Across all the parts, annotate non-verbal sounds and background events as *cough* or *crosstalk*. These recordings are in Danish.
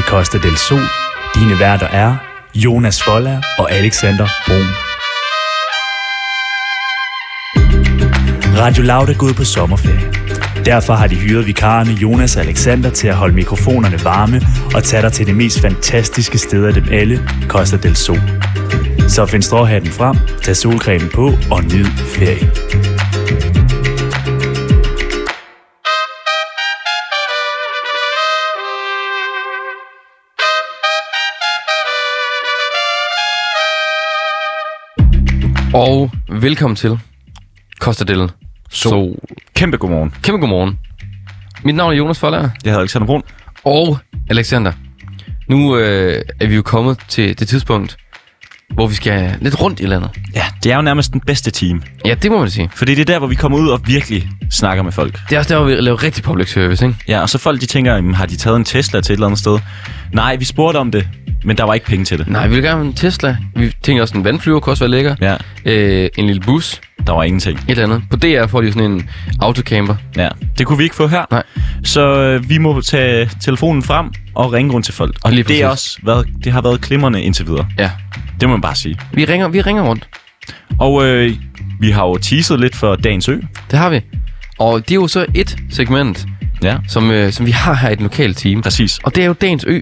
til Costa del Sol. Dine værter er Jonas Folla og Alexander Brun. Radio Loud er gået på sommerferie. Derfor har de hyret vikarerne Jonas og Alexander til at holde mikrofonerne varme og tage dig til det mest fantastiske sted af dem alle, Costa del Sol. Så find stråhatten frem, tag solcremen på og nyd ferien. Og velkommen til Costa del Sol. Kæmpe godmorgen. Kæmpe godmorgen. Mit navn er Jonas Forlager. Jeg hedder Alexander Brun. Og Alexander. Nu øh, er vi jo kommet til det tidspunkt, hvor vi skal lidt rundt i landet. Ja, det er jo nærmest den bedste team. Ja, det må man sige. Fordi det er der, hvor vi kommer ud og virkelig snakker med folk. Det er også der, hvor vi laver rigtig public service, ikke? Ja, og så folk de tænker, jamen, har de taget en Tesla til et eller andet sted? Nej, vi spurgte om det, men der var ikke penge til det. Nej, vi vil gerne have en Tesla. Vi tænker også, en vandflyver kunne også være lækker. Ja, Øh, en lille bus, der var ingenting. et eller andet. På DR får de sådan en autocamper. Ja, det kunne vi ikke få her. Nej. Så øh, vi må tage telefonen frem og ringe rundt til folk. Og Lige det, er præcis. også været, det har været glimrende indtil videre. Ja. Det må man bare sige. Vi ringer, vi ringer rundt. Og øh, vi har jo teaset lidt for dagens ø. Det har vi. Og det er jo så et segment, Ja, som, øh, som vi har her i et lokalt team. præcis. Og det er jo dagens ø.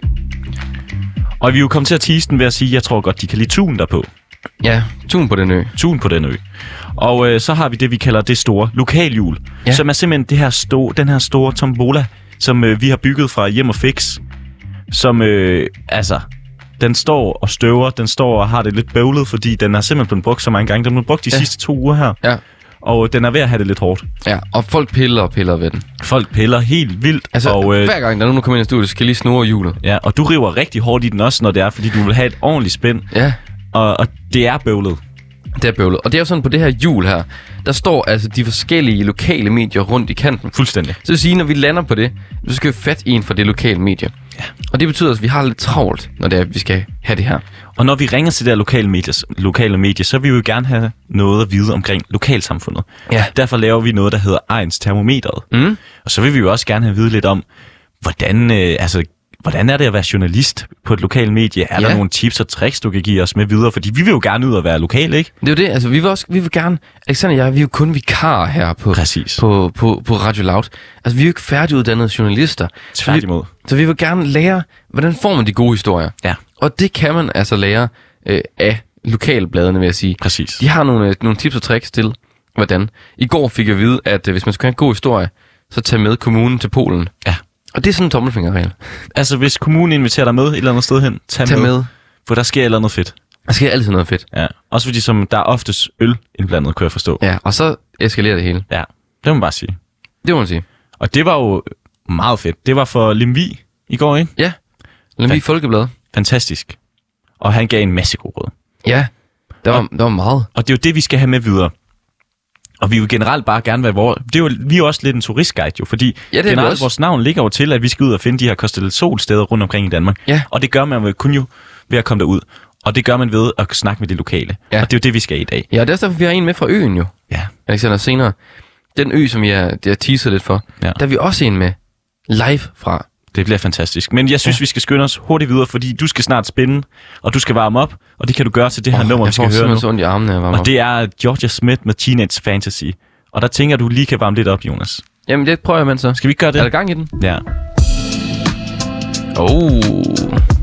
Og vi er jo kommet til at tease den ved at sige, at jeg tror godt, de kan lide tun derpå. Ja, tun på den ø. tun på den ø. Og øh, så har vi det, vi kalder det store lokalhjul, ja. som er simpelthen det her store, den her store tombola, som øh, vi har bygget fra Hjem og Fix, som øh, altså, den står og støver, den står og har det lidt bøvlet, fordi den er simpelthen blevet brugt så mange gange. Den blevet brugt de Ja. sidste to uger her, Ja. og den er ved at have det lidt hårdt. Ja, og folk piller og piller ved den. Folk piller helt vildt, Altså, og, øh, hver gang der er nogen, der kommer ind i studiet, skal lige snurre hjulet. ja, og du river rigtig hårdt i den også, når det er, fordi du vil have et ordentligt spænd, Ja, og, og det er bøvlet. det er bøvlet. Og det er jo sådan, på det her hjul her, der står altså de forskellige lokale medier rundt i kanten. Fuldstændig. Så det vil sige, når vi lander på det, så skal vi fat i en fra det lokale medie. Ja. Og det betyder, at vi har lidt travlt, når det er, at vi skal have det her. Og når vi ringer til det her lokale medier, lokale medier, så vil vi jo gerne have noget at vide omkring lokalsamfundet. Ja. Derfor laver vi noget, der hedder Ejens Termometeret. Mm. Og så vil vi jo også gerne have at vide lidt om, hvordan, øh, altså, hvordan er det at være journalist på et lokalt medie? Er Ja. der nogle tips og tricks, du kan give os med videre? Fordi vi vil jo gerne ud og være lokale, ikke? Det er jo det, altså vi vil også, vi vil gerne, Alexander og jeg, vi er jo kun vikarer her på, Præcis. på, på, på Radio Loud. Altså vi er jo ikke færdiguddannede journalister. Så vi, Tværtimod. så vi vil gerne lære, hvordan får man de gode historier. Ja, Og det kan man altså lære øh, af lokalbladene, vil jeg sige. præcis. De har nogle, øh, nogle tips og tricks til, hvordan. I går fik jeg at vide, at øh, hvis man skal have en god historie, så tag med kommunen til Polen. Ja. Og det er sådan en tommelfingerregel. Altså, hvis kommunen inviterer dig med et eller andet sted hen, tag, Tag med. For der sker et eller andet fedt. Der sker altid noget fedt. Ja. Også fordi som, der er oftest øl indblandet, kunne jeg forstå. Ja, og så eskalerer det hele. Ja, det må man bare sige. Det må man sige. Og det var jo meget fedt. Det var for Limvi i går, ikke? Ja. Mig Folkeblad. Fantastisk. Og han gav en masse god råd. Ja. Der var, der var meget. Og det er jo det, vi skal have med videre. Og vi vil generelt bare gerne være vores... Det er jo, vi er jo også lidt en turistguide jo, fordi Ja, det er generelt vores navn ligger jo til, at vi skal ud og finde de her Costa Sol steder rundt omkring i Danmark. Ja. Og det gør man jo kun jo ved at komme derud. Og det gør man ved at snakke med de lokale. Ja. Og det er jo det, vi skal i dag. Ja, og det er også derfor, vi har en med fra øen jo. Ja. Alexander, senere. Den ø, som jeg, jeg teaser lidt for, Ja. der er vi også en med live fra. Det bliver fantastisk. Men jeg synes, ja. vi skal skynde os hurtigt videre, fordi du skal snart spænde, og du skal varme op, og det kan du gøre til det her Åh, nummer, vi skal høre nu. ondt i armene, jeg Og det er Georgia Smith med Teenage Fantasy. Og der tænker du lige kan varme lidt op, Jonas. op. Jamen, det prøver jeg, men så. Skal vi ikke gøre det? Er der gang i den? Ja. Oh.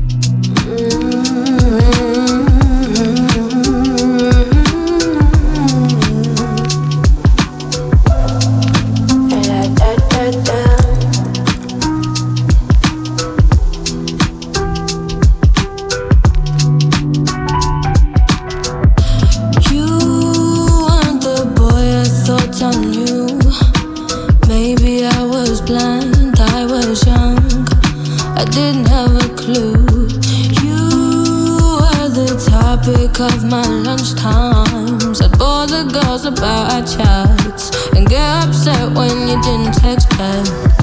My lunchtimes. I'd bore the girls about our chats and get upset when you didn't text back.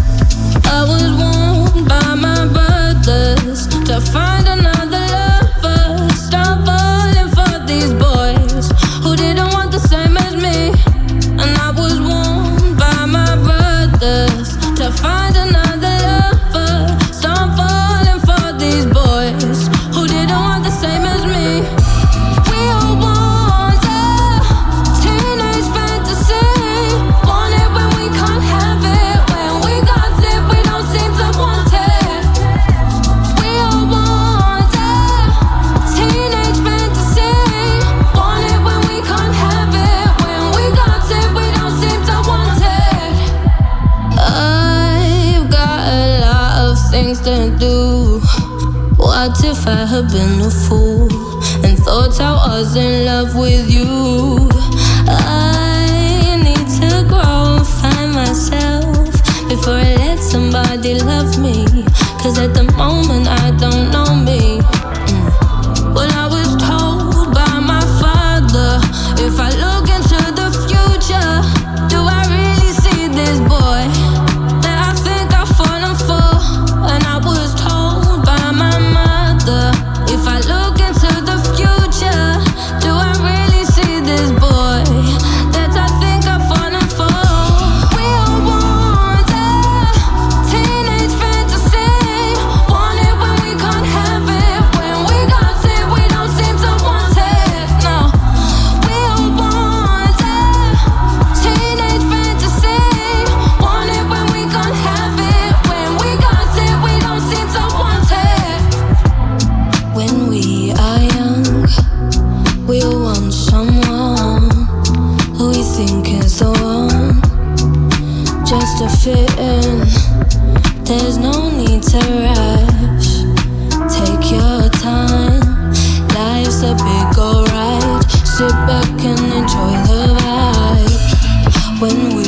Just to fit in. There's no need to rush. Take your time. Life's a big old ride. Sit back and enjoy the vibe. When we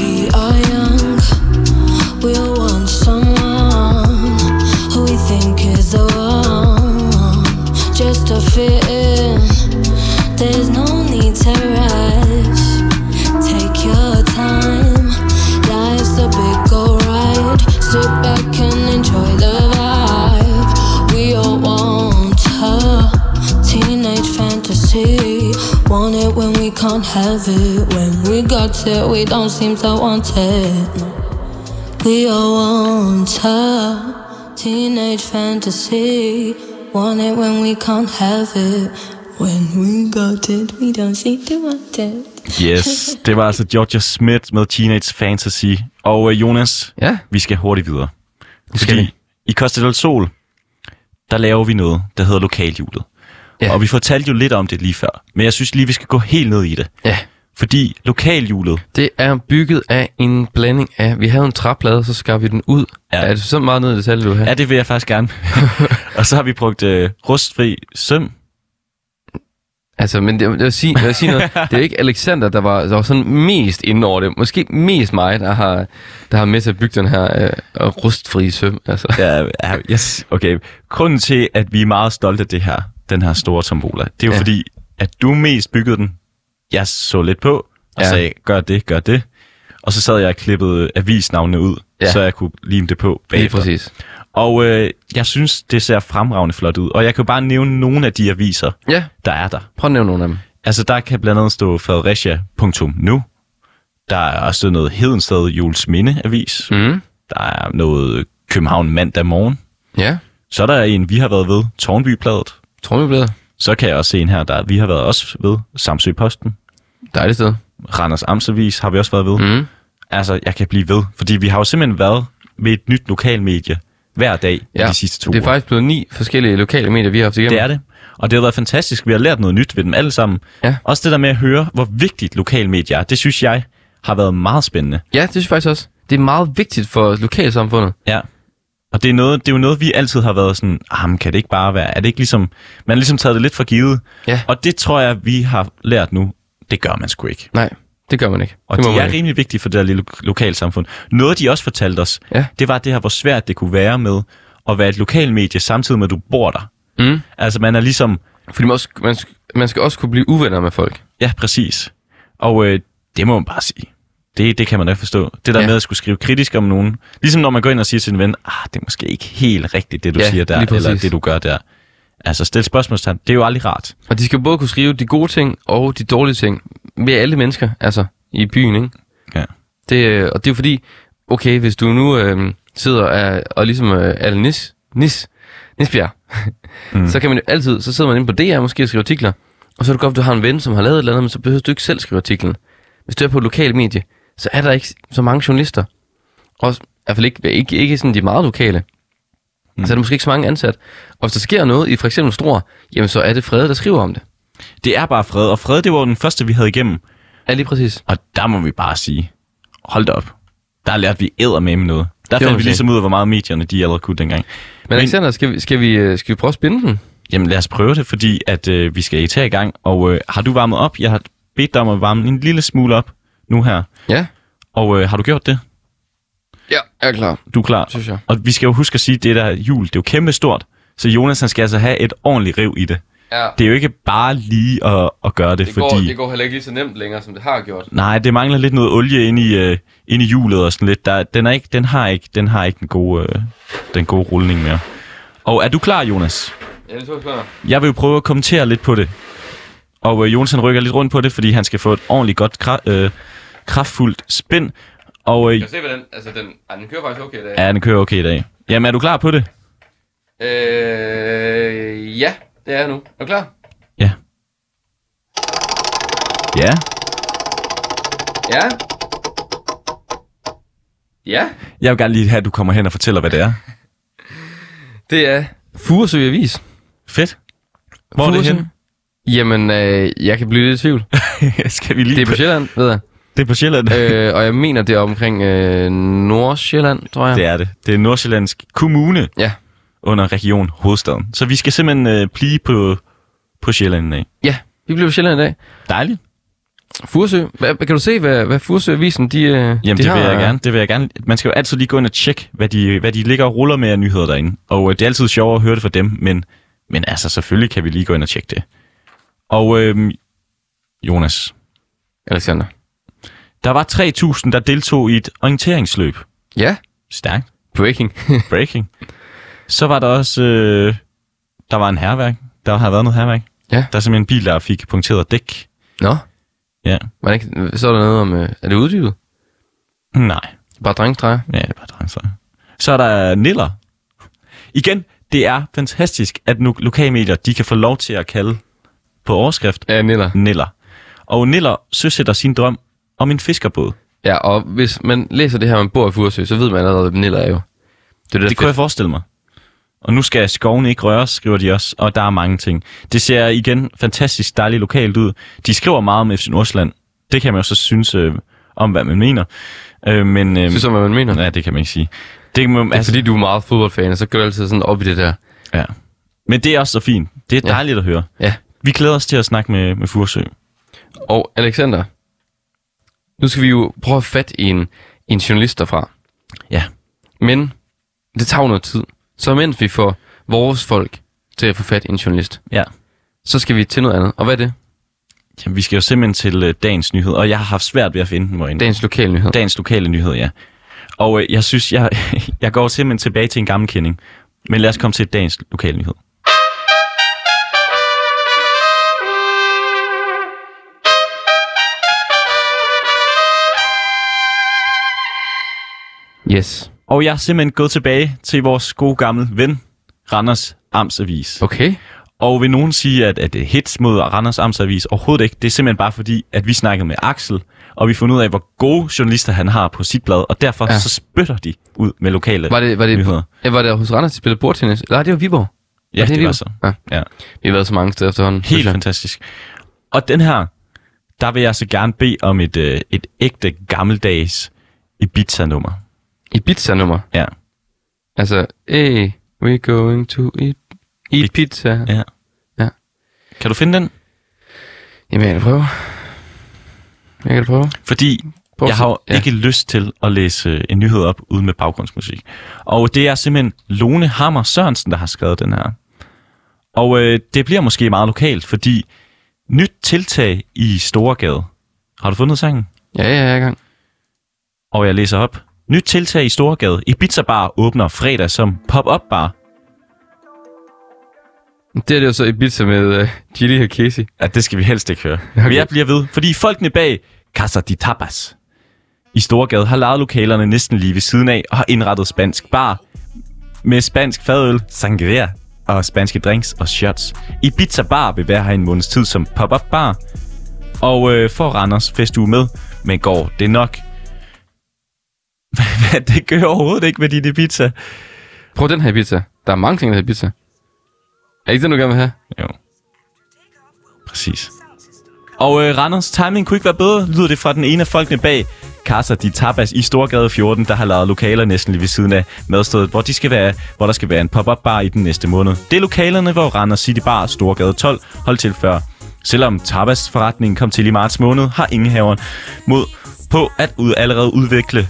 have it. When we got it, we don't seem to want it. We all want a teenage fantasy. Want it when we can't have it. When we got it, we don't seem to want it. Yes, det var altså Georgia Smith med Teenage Fantasy. Og øh, Jonas, Ja, vi skal hurtigt videre. skal vi. i Costa del Sol, der laver vi noget, der hedder lokalhjulet. Ja. Og vi fortalte jo lidt om det lige før. Men jeg synes lige, vi skal gå helt ned i det. ja. Fordi lokalhjulet, Det er bygget af en blanding af... Vi havde en træplade, så skar vi den ud. Ja. Er det så meget ned i detalje, du have? ja, det vil jeg faktisk gerne. *laughs* og så har vi brugt øh, rustfri søm. Altså, men det, det vil sige, jeg vil sige noget. *laughs* Det er ikke Alexander, der var, der var sådan mest inde over det. Måske mest mig, der har, der har med til at bygge den her øh, rustfri søm. Altså. Ja, ja, yes, okay. Grunden til, at vi er meget stolte af det her, den her store tombola, det er jo ja. Fordi, at du mest byggede den. Jeg så lidt på, og ja. Sagde, gør det, gør det. Og så sad jeg og klippede avisnavnene ud, ja. Så jeg kunne lime det på Lige bagefter. præcis. Og øh, jeg synes, det ser fremragende flot ud. Og jeg kan bare nævne nogle af de aviser, Ja, der er der. prøv at nævne nogle af dem. Altså, der kan blandt andet stå Fredericia.nu. Der er også noget Hedensted Jules Minde Avis. Mm. Der er noget København mandag morgen. Ja, Så er der en, vi har været ved, Tornby-bladet. Blevet. Så kan jeg også se en her, der vi har været også ved, Samsø Posten. Dejligt sted. Randers Amtsavis har vi også været ved. Mm. Altså, jeg kan blive ved, fordi vi har jo simpelthen været ved et nyt lokalmedie hver dag ja, de sidste to det er år. faktisk blevet ni forskellige lokale medier, vi har haft igennem. Det er det. Og det har været fantastisk. Vi har lært noget nyt ved dem alle sammen. Ja. Også det der med at høre, hvor vigtigt lokalmedier er, det synes jeg har været meget spændende. Ja, det synes jeg faktisk også. Det er meget vigtigt for lokalsamfundet. Ja. Og det er, noget, det er jo noget, vi altid har været sådan, ah, kan det ikke bare være, er det ikke ligesom, man har ligesom taget det lidt for givet. Ja. Og det tror jeg, vi har lært nu, det gør man sgu ikke. Nej, det gør man ikke. Og det de er ikke. rimelig vigtige for det der lille lo- lokalsamfund. Noget, de også fortalte os, Ja. det var det her, hvor svært det kunne være med at være et lokalmedie, samtidig med, at du bor der. Mm. Altså, man er ligesom, Fordi man, også, man, man skal også kunne blive uvenner med folk. ja, præcis. Og øh, det må man bare sige. Det, det kan man da forstå. Det der Ja. med at skulle skrive kritisk om nogen. Ligesom når man går ind og siger til en ven, ah, det er måske ikke helt rigtigt, det du Ja, siger der, eller det du gør der. Altså, stil spørgsmålstegn. Det er jo aldrig rart. Og de skal både kunne skrive de gode ting og de dårlige ting ved alle mennesker, altså i byen, ikke? Ja. Det, øh, og det er jo fordi, okay, hvis du nu øh, sidder og, og ligesom øh, Al Nis, Nis, Nisbjerg, *laughs* mm. så kan man jo altid, så sidder man inde på DR måske og skriver artikler, og så er det godt, at du har en ven, som har lavet et eller andet, men så behøver du ikke selv skrive artiklen. Hvis du er på et lokalt medie, så er der ikke så mange journalister. Også, I hvert fald ikke, ikke, ikke sådan de meget lokale. Mm. Så er der måske ikke så mange ansat. Og hvis der sker noget i for eksempel Stor, jamen så er det Frede, der skriver om det. Det er bare Fred, og Fred, det var den første, vi havde igennem. Ja, lige præcis. Og der må vi bare sige, hold da op. Der lærte vi æder med noget. Der Det fandt vi ligesom ud af, hvor meget medierne de allerede kunne dengang. Men Alexander, skal vi, skal vi, øh, skal vi prøve at spinde den? Jamen lad os prøve det, fordi at øh, vi skal i tage i gang. Og øh, har du varmet op? Jeg har bedt dig om at varme en lille smule op nu her. Ja. Og øh, har du gjort det? Ja, jeg er klar, Du er klar? synes jeg. Og vi skal jo huske at sige, at det der jul, det er jo kæmpe stort. Så Jonas han skal altså have et ordentligt riv i det. Ja. Det er jo ikke bare lige at, at gøre det, Det, går, fordi... det går heller ikke lige så nemt længere, som det har gjort. Nej, det mangler lidt noget olie ind i, øh, ind i hjulet og sådan lidt. Der, den, er ikke, den, har ikke, den har ikke den gode, øh, den gode rulning mere. Og er du klar, Jonas? Ja, det jeg klar. Jeg vil jo prøve at kommentere lidt på det. Og øh, Jonas han rykker lidt rundt på det, fordi han skal få et ordentligt godt, kra- øh, kraftfuldt spænd. Og øh, Kan se, hvordan... Altså, den, ej, den kører faktisk okay i dag. ja, den kører okay i dag. Jamen, er du klar på det? Øh, ja, det er jeg nu. Er du klar? Ja. Ja. Ja. Ja. Jeg vil gerne lige have, at du kommer hen og fortæller, hvad det er. *laughs* Det er Furesø Avis. Fedt. Hvor er det Furesø? henne? Jamen, øh, jeg kan blive lidt i tvivl. *laughs* skal vi lige... Det er på Sjælland, ved jeg. Det er på Sjælland. øh, og jeg mener, det er omkring øh, Nordsjælland, tror jeg. Det er det. Det er Nordsjællandsk Kommune Ja. under Region Hovedstaden. Så vi skal simpelthen øh, blive på, på Sjælland af. Ja, vi bliver på Sjælland i dag. Dejligt. Furesø. Hvad, kan du se, hvad, hvad Furesø-avisen, de, øh, Jamen, de det vil har? jeg gerne. Det vil jeg gerne. Man skal jo altid lige gå ind og tjekke, hvad de, hvad de ligger og ruller med af nyheder derinde. Og øh, det er altid sjovere at høre det fra dem, men, men altså, selvfølgelig kan vi lige gå ind og tjekke det. Og øh, Jonas, Alexander. Der var 3.000, der deltog i et orienteringsløb. Ja, Stærkt. breaking. *laughs* Breaking. Så var der også, øh, der var en herværk. Der har været noget herværk. Ja. Der er simpelthen en bil, der fik punkteret dæk. Nå, Ja. hvordan, kan- så er der noget om... Øh, er det uddybet? Nej. Bare drengstreger? Ja, det er bare drengstreger. Så er der Niller. Igen, det er fantastisk, at nu lokalmedier, de kan få lov til at kalde på overskrift Ja, Niller. Niller. Og Niller søsætter sin drøm om en fiskerbåd. Ja, og hvis man læser det her, man bor i Furesø, så ved man allerede, hvad Niller er jo. Det er det, Det kunne jeg forestille mig. Og nu skal skovene ikke røres, skriver de også, og der er mange ting. Det ser igen fantastisk dejligt lokalt ud. De skriver meget om FC Nordsjælland. Det kan man jo så synes øh, om, hvad man mener. Øh, men, øh, Synes du, hvad man mener? Ja, det kan man ikke sige. Det må, Altså, altså, fordi du er meget fodboldfan, og så går du altid sådan op i det der. ja. Men det er også så fint. Det er Ja. dejligt at høre. Ja. Vi glæder os til at snakke med, med Fursø. Og Alexander, nu skal vi jo prøve at få fat i en, en journalist derfra. Ja. Men det tager jo noget tid. Så mens vi får vores folk til at få fat i en journalist, Ja. så skal vi til noget andet. Og hvad er det? Jamen, vi skal jo simpelthen til øh, dagens nyhed, og jeg har haft svært ved at finde den, hvorinde. Dagens lokale nyhed. dagens lokale nyhed, ja. Og øh, jeg synes, jeg, *laughs* jeg går simpelthen tilbage til en gammel kending. Men lad os komme til dagens lokale nyhed. Yes. Og jeg er simpelthen gået tilbage til vores gode gamle ven, Randers Amtsavis. Okay. Og vil nogen sige, at, at det er hits mod Randers Amtsavis? Overhovedet ikke. Det er simpelthen bare fordi, at vi snakkede med Axel, og vi fundet ud af, hvor gode journalister han har på sit blad, og derfor Ja. så spytter de ud med lokale Var det, var det, nyheder. ja, var det hos Randers, de spillede bordtennis? Nej, det var Viborg. Ja, det det, er var så. Ja. Ja. Vi har været så mange steder efterhånden. Helt fantastisk. Og den her, der vil jeg så gerne bede om et, øh, et ægte gammeldags Ibiza-nummer. Ibiza-nummer. Ja. Altså, hey, we're going to eat, eat pizza. ja. Ja. Kan du finde den? Jamen, jeg kan prøve. Jeg kan prøve. Fordi Prøv jeg har jo ja. ikke lyst til at læse øh, en nyhed op uden med baggrundsmusik. Og det er simpelthen Lone Hammer Sørensen, der har skrevet den her. Og øh, det bliver måske meget lokalt, fordi nyt tiltag i Storegade. Har du fundet sangen? Ja, ja, jeg er i gang. Og jeg læser op. Nyt tiltag i Storegade. Ibiza Bar åbner fredag som pop-up bar. Det er det jo så Ibiza med uh, Gilly og Casey. Ja, det skal vi helst ikke høre. Okay. Men jeg bliver ved, fordi folkene bag Casa de Tapas i Storgade har lejet lokalerne næsten lige ved siden af og har indrettet spansk bar med spansk fadøl, sangria og spanske drinks og shots. Ibiza Bar vil være her en måneds tid som pop-up bar. Og øh, for Randers festuge med, men går det nok? Det gør overhovedet ikke med din Ibiza. Prøv den her Ibiza. Der er mange ting, der hedder Ibiza. Er ikke den, du gerne vil have? Jo. Præcis. Og øh, Randers timing kunne ikke være bedre, lyder det fra den ene af folkene bag Casa de Tapas i Storgade 14, der har lavet lokaler næsten lige ved siden af madstedet, hvor, de skal være, hvor der skal være en pop-up bar i den næste måned. Det er lokalerne, hvor Randers City Bar Storgade 12 holdt til før. Selvom Tapas-forretningen kom til i marts måned, har ingen haveren mod på at ud, allerede udvikle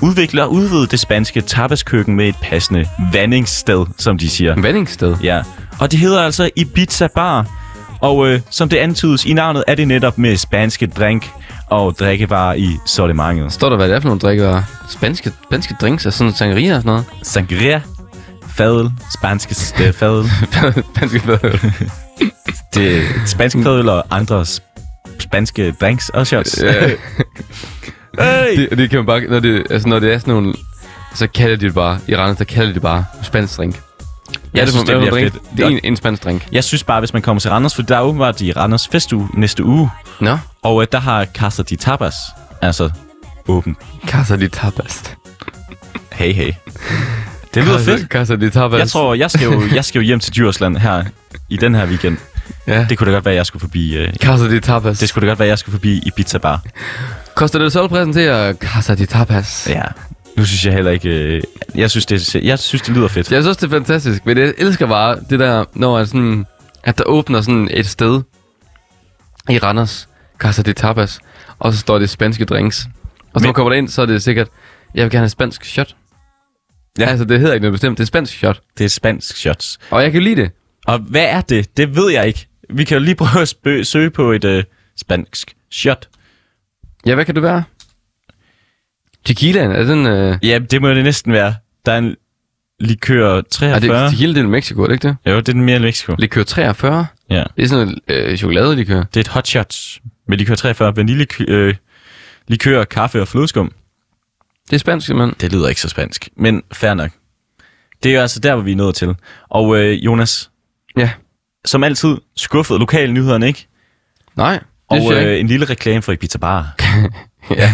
udvikle og udvide det spanske tapaskøkken med et passende vandingssted, som de siger. Vandingssted. Ja, og det hedder altså Ibiza Bar. Og øh, som det antydes i navnet, er det netop med spanske drink og drikkevarer i sortimentet. Står der, hvad det er for nogle drikkevarer? Spanske, spanske drinks, altså sådan sangria og sådan noget? Sangria, fadel, spanske st- fadel, *laughs* spanske fadøl. *laughs* det spanske fadel og andre sp- spanske drinks og shots. *laughs* Ja. hey! det, det kan man bare, når det, altså når det er sådan nogle, så kalder de det bare, i Randers, der kalder de det bare spansk drink. Jeg er synes, det fedt. drink? Det er en, en spansk drink. Jeg synes bare, hvis man kommer til Randers, for der er åbenbart i Randers festuge næste uge, Nå, og øh, der har Casa de Tapas, altså åben. Casa de Tapas. Hey, hey. Det lyder fedt. Casa de Tapas. Jeg tror, jeg skal, jo, jeg skal jo hjem til Djursland her i den her weekend. ja. Det kunne da godt være, at jeg skulle forbi... Øh, Casa de Tapas. det skulle da godt være, at jeg skulle forbi i Pizza Bar. Koster det Sol præsenterer Casa de Tapas. Ja. Nu synes jeg heller ikke... Øh, jeg, synes, det, jeg synes, det lyder fedt. Jeg synes, det er fantastisk, men jeg elsker bare det der, når jeg sådan, at der åbner sådan et sted i Randers, Casa de Tapas, og så står det spanske drinks. Og så når man kommer derind, så er det sikkert, jeg vil gerne have spansk shot. Ja. Ja. Altså, det hedder ikke noget bestemt, det er spansk shot. Det er spansk shots. Og jeg kan lide det. Og hvad er det? Det ved jeg ikke. Vi kan jo lige prøve at spø- søge på et øh, spansk shot. Ja, hvad kan det være? Tequilaen, er den... Øh, Ja, det må det næsten være. Der er en likør er 43. det tequila, det er Mexico, er det ikke det? Jo, det er den mere Mexico. Likør 43? Ja. Det er sådan noget øh, chokoladelikør. Det er et hot shot med likør 43. Vanilje, øh, likør, kaffe og flødeskum. Det er spansk, simpelthen. Det lyder ikke så spansk, men fair nok. Det er jo altså der, hvor vi er nået til. Og øh, Jonas, Ja. som altid, skuffet lokale nyhederne, ikke? Nej, Og øh, en lille reklame for Ibiza Bar. *laughs* Ja.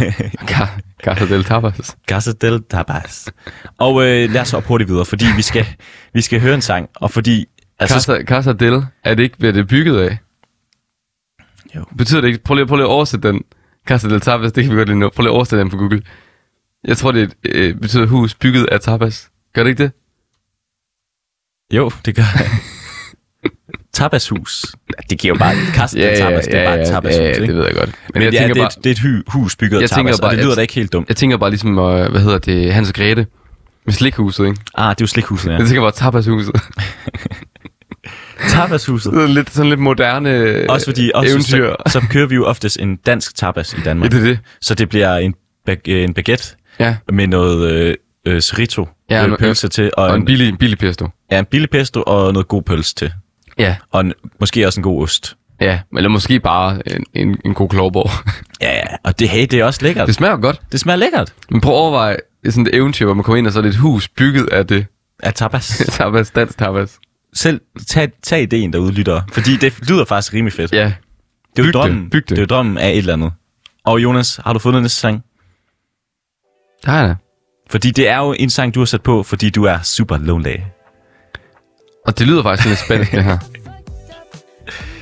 Ca- Casa del Tapas. Casa del Tapas. Og øh, lad os så hurtigt videre, fordi vi skal, vi skal høre en sang, og fordi... Altså, Casa, Casa del, er det ikke, hvad det er bygget af? Jo. Betyder det ikke? Prøv lige, prøv lige at oversætte den. Casa del Tapas, det kan vi godt lige nå. Prøv lige at oversætte den på Google. Jeg tror, det et, øh, betyder hus bygget af tapas. Gør det ikke det? Jo, det gør. Tapashus. Det giver jo bare... Casa *laughs* del Tapas, det er bare et tapashus, ja, ja, ikke? det ved jeg godt. Men, Men jeg, ja, tænker det, er bare, et, det er et hu- hus bygget af tapas, bare, og det lyder da ikke helt dumt. jeg tænker bare ligesom, øh, hvad hedder det, Hans og Grete med slikhuset, ikke? Ah, det er jo slikhuset, ja. Jeg tænker bare tapashuset. *laughs* Tapashuset. sådan lidt, sådan lidt moderne Også fordi, også eventyr. så, så kører vi jo oftest en dansk tapas i Ja, Danmark. det er det. Så det bliver en, bag- øh, en baguette Ja, med noget øh, øh, serrito Ja, ja, øh, pølse til, og, og en en, billig, billig pesto. ja, en billig pesto og noget god pølse til. Ja, Og en, måske også en god ost. ja. Eller måske bare en, en, en god klovborg. *laughs* Ja, ja, og det, hey, det er også lækkert. Det smager godt. Det smager lækkert Men prøv at overveje sådan et eventyr, hvor man kommer ind, og så er det et hus bygget af det. af tapas. *laughs* tapas, dansk tapas. Selv tag, tag ideen derude, lytter. Fordi det lyder faktisk rimelig fedt. Ja, det er jo drømmen. det. det er jo drømmen af et eller andet. Og Jonas, har du fundet næste sang? det har jeg da. Fordi det er jo en sang, du har sat på, fordi du er super lonely. Og det lyder faktisk lidt spansk, det her.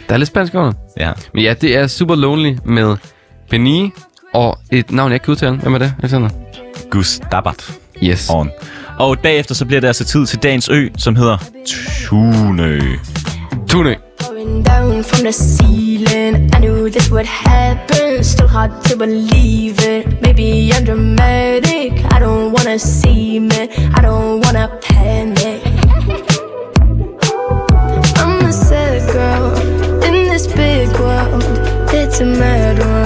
Der er lidt spansk over det. Ja. Men ja, det er Super Lonely med Benny og et navn, jeg ikke kan udtale. Hvem er det, Alexander? Gustabat Yes. on. Og bagefter så bliver det altså tid til dagens ø, som hedder Tunø. Tune. Pouring down from the ceiling. I knew this would happen. Still hard to believe it. Maybe I'm dramatic. I don't wanna see me. I don't wanna panic. *laughs* Sad girl in this big world. It's a mad world.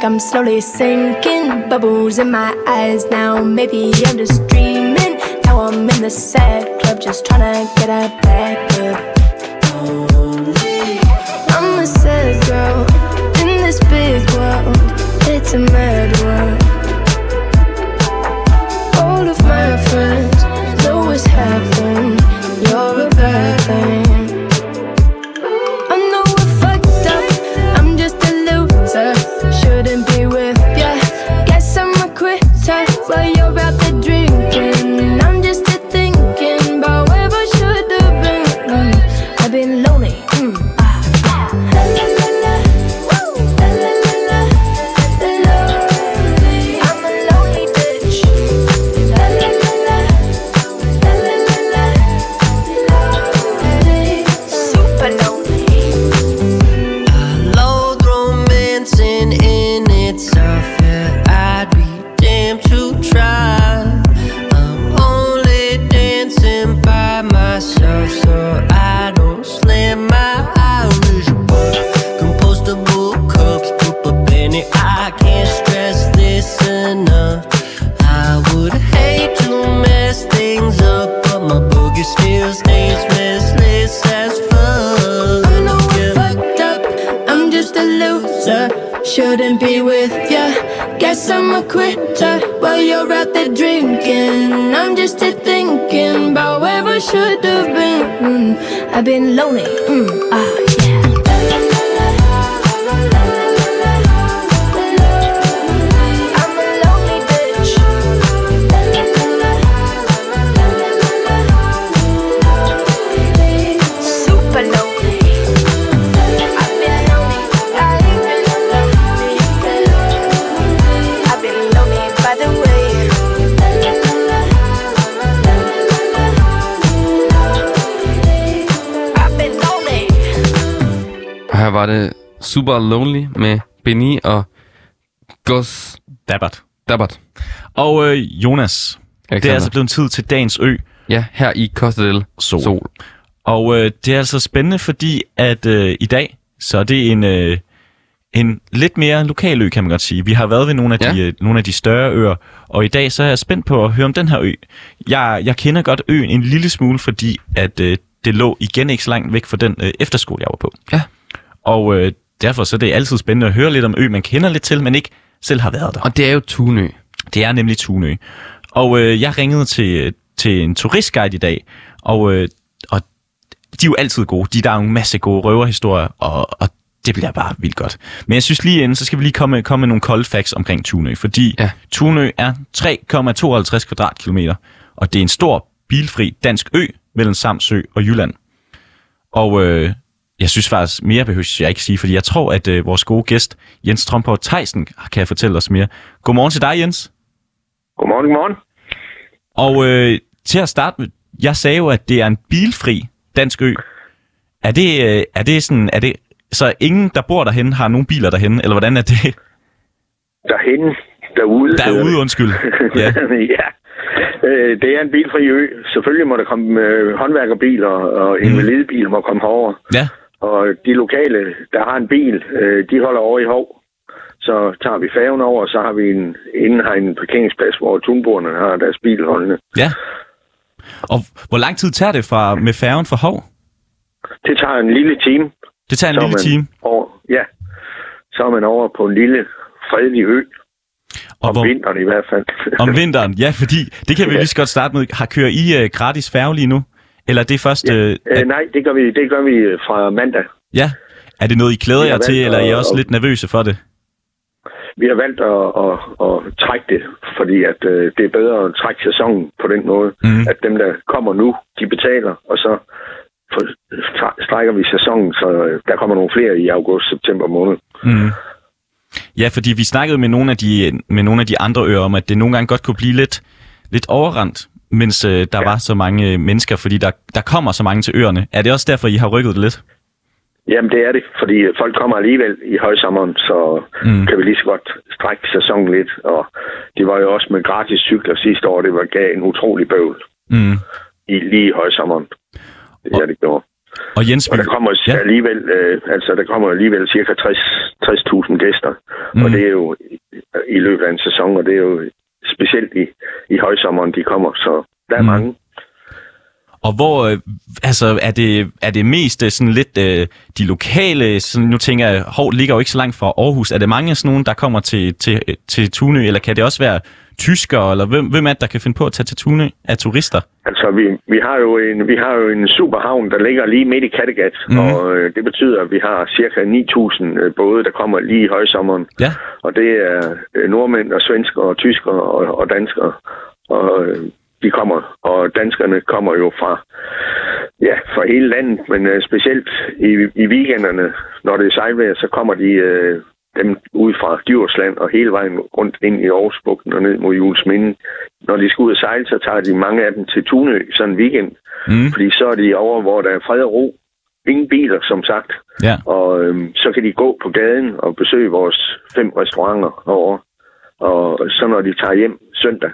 Think I'm slowly sinking. Bubbles in my eyes now. Maybe I'm just dreaming. Now I'm in the sad club, just trying to get a back up. I'm a sad girl in this big world. It's a mad world. Super Lonely med Benny og Gus Dabbert. Dabbert. Og øh, Jonas, det er Alexander. altså blevet tid til dagens ø. Ja, her i Costa del Sol. Sol. Og øh, det er altså spændende, fordi at øh, i dag, så er det en, øh, en lidt mere lokal ø, kan man godt sige. Vi har været ved nogle af, de, Ja. øh, nogle af de større øer, og i dag så er jeg spændt på at høre om den her ø. Jeg, jeg kender godt øen en lille smule, fordi at øh, det lå igen ikke så langt væk fra den øh, efterskole, jeg var på. Ja. Og øh, derfor så er det altid spændende at høre lidt om ø, man kender lidt til, men ikke selv har været der. Og det er jo Tunø. Det er nemlig Tunø. Og øh, jeg ringede til, til en turistguide i dag, og, øh, og de er jo altid gode. De, der er jo en masse gode røverhistorier, og, og det bliver bare vildt godt. Men jeg synes lige inden, så skal vi lige komme, komme med nogle cold facts omkring Tunø, fordi ja. Tunø er 3,52 kvadratkilometer, og det er en stor bilfri dansk ø mellem Samsø og Jylland. Og øh, jeg synes faktisk, mere behøver jeg ikke sige, fordi jeg tror, at øh, vores gode gæst, Jens Tromper Theisen, kan fortælle os mere. Godmorgen til dig, Jens. Godmorgen, godmorgen. Og øh, til at starte med, jeg sagde jo, at det er en bilfri dansk ø. Er det, øh, er det sådan, er det, så ingen, der bor derhen har nogen biler derhen, eller hvordan er det? Derhenne, derude. Derude, undskyld. *laughs* Ja. ja. Øh, det er en bilfri ø. Selvfølgelig må der komme øh, håndværkerbiler og Mm. invalidebiler må komme herover. Ja, Og de lokale, der har en bil, øh, de holder over i Hov. Så tager vi færgen over, og så har vi en, en parkeringsplads, hvor tunboerne har deres bil holdende. ja. Og hvor lang tid tager det fra med færgen fra Hov? Det tager en lille time. Det tager en så lille time. Over, ja. Så er man over på en lille, fredelig ø. Og Om hvor, vinteren i hvert fald. om vinteren, ja, fordi det kan vi lige så godt starte med. Har kører I uh, gratis færge lige nu? Eller er det først... Ja. Øh, Øh, nej, det gør, vi, det gør vi fra mandag. ja. Er det noget, I klæder jer til, eller er I at- også lidt nervøse for det? Vi har valgt at, at, at trække det, fordi at, øh, det er bedre at trække sæsonen på den måde, mm. at dem, der kommer nu, de betaler, og så for, strækker vi sæsonen, så øh, der kommer nogle flere i august-september måned. Mm. Ja, fordi vi snakkede med nogle, af de, med nogle af de andre øer om, at det nogle gange godt kunne blive lidt, lidt overrendt, mens øh, der ja. var så mange øh, mennesker, fordi der, der kommer så mange til øerne. Er det også derfor, I har rykket det lidt? Jamen, det er det, fordi folk kommer alligevel i højsommeren, så Mm. kan vi lige så godt strække sæsonen lidt. Og det var jo også med gratis cykler sidste år, det var gav en utrolig bøvl Mm. i, lige i højsommeren. Det er det gjorde. Og Jens, Og der kommer ja. alligevel, øh, altså der kommer alligevel cirka 60 60.000 gæster. Mm. Og det er jo i løbet af en sæson, og det er jo specielt i, i højsommeren, de kommer. Så der er Mm. mange. Og hvor, øh, altså, er det, er det mest øh, sådan lidt øh, de lokale, sådan, nu tænker jeg, Hov ligger jo ikke så langt fra Aarhus. Er det mange af sådan nogen, der kommer til, til, til Tunø, eller kan det også være tyskere, eller hvem, hvem er det, der kan finde på at tage til Tunø af turister? Altså, vi, vi, har jo en, vi har jo en superhavn, der ligger lige midt i Kattegat, mm. og øh, det betyder, at vi har cirka 9.000 øh, både, der kommer lige i højsommeren. Ja. Og det er øh, nordmænd og svenskere og tyskere og, og danskere. Og øh, de kommer, og danskerne kommer jo fra, ja, fra hele landet, men øh, specielt i, i weekenderne, når det er sejlvejr, så kommer de øh, dem ud fra Djursland og hele vejen rundt ind i Aarhusbugten og ned mod Julesminde. Når de skal ud og sejle, så tager de mange af dem til Tunø sådan en weekend, Mm. fordi så er de over, hvor der er fred og ro. Ingen biler, som sagt. Ja. Og øhm, så kan de gå på gaden og besøge vores fem restauranter over. Og så når de tager hjem søndag,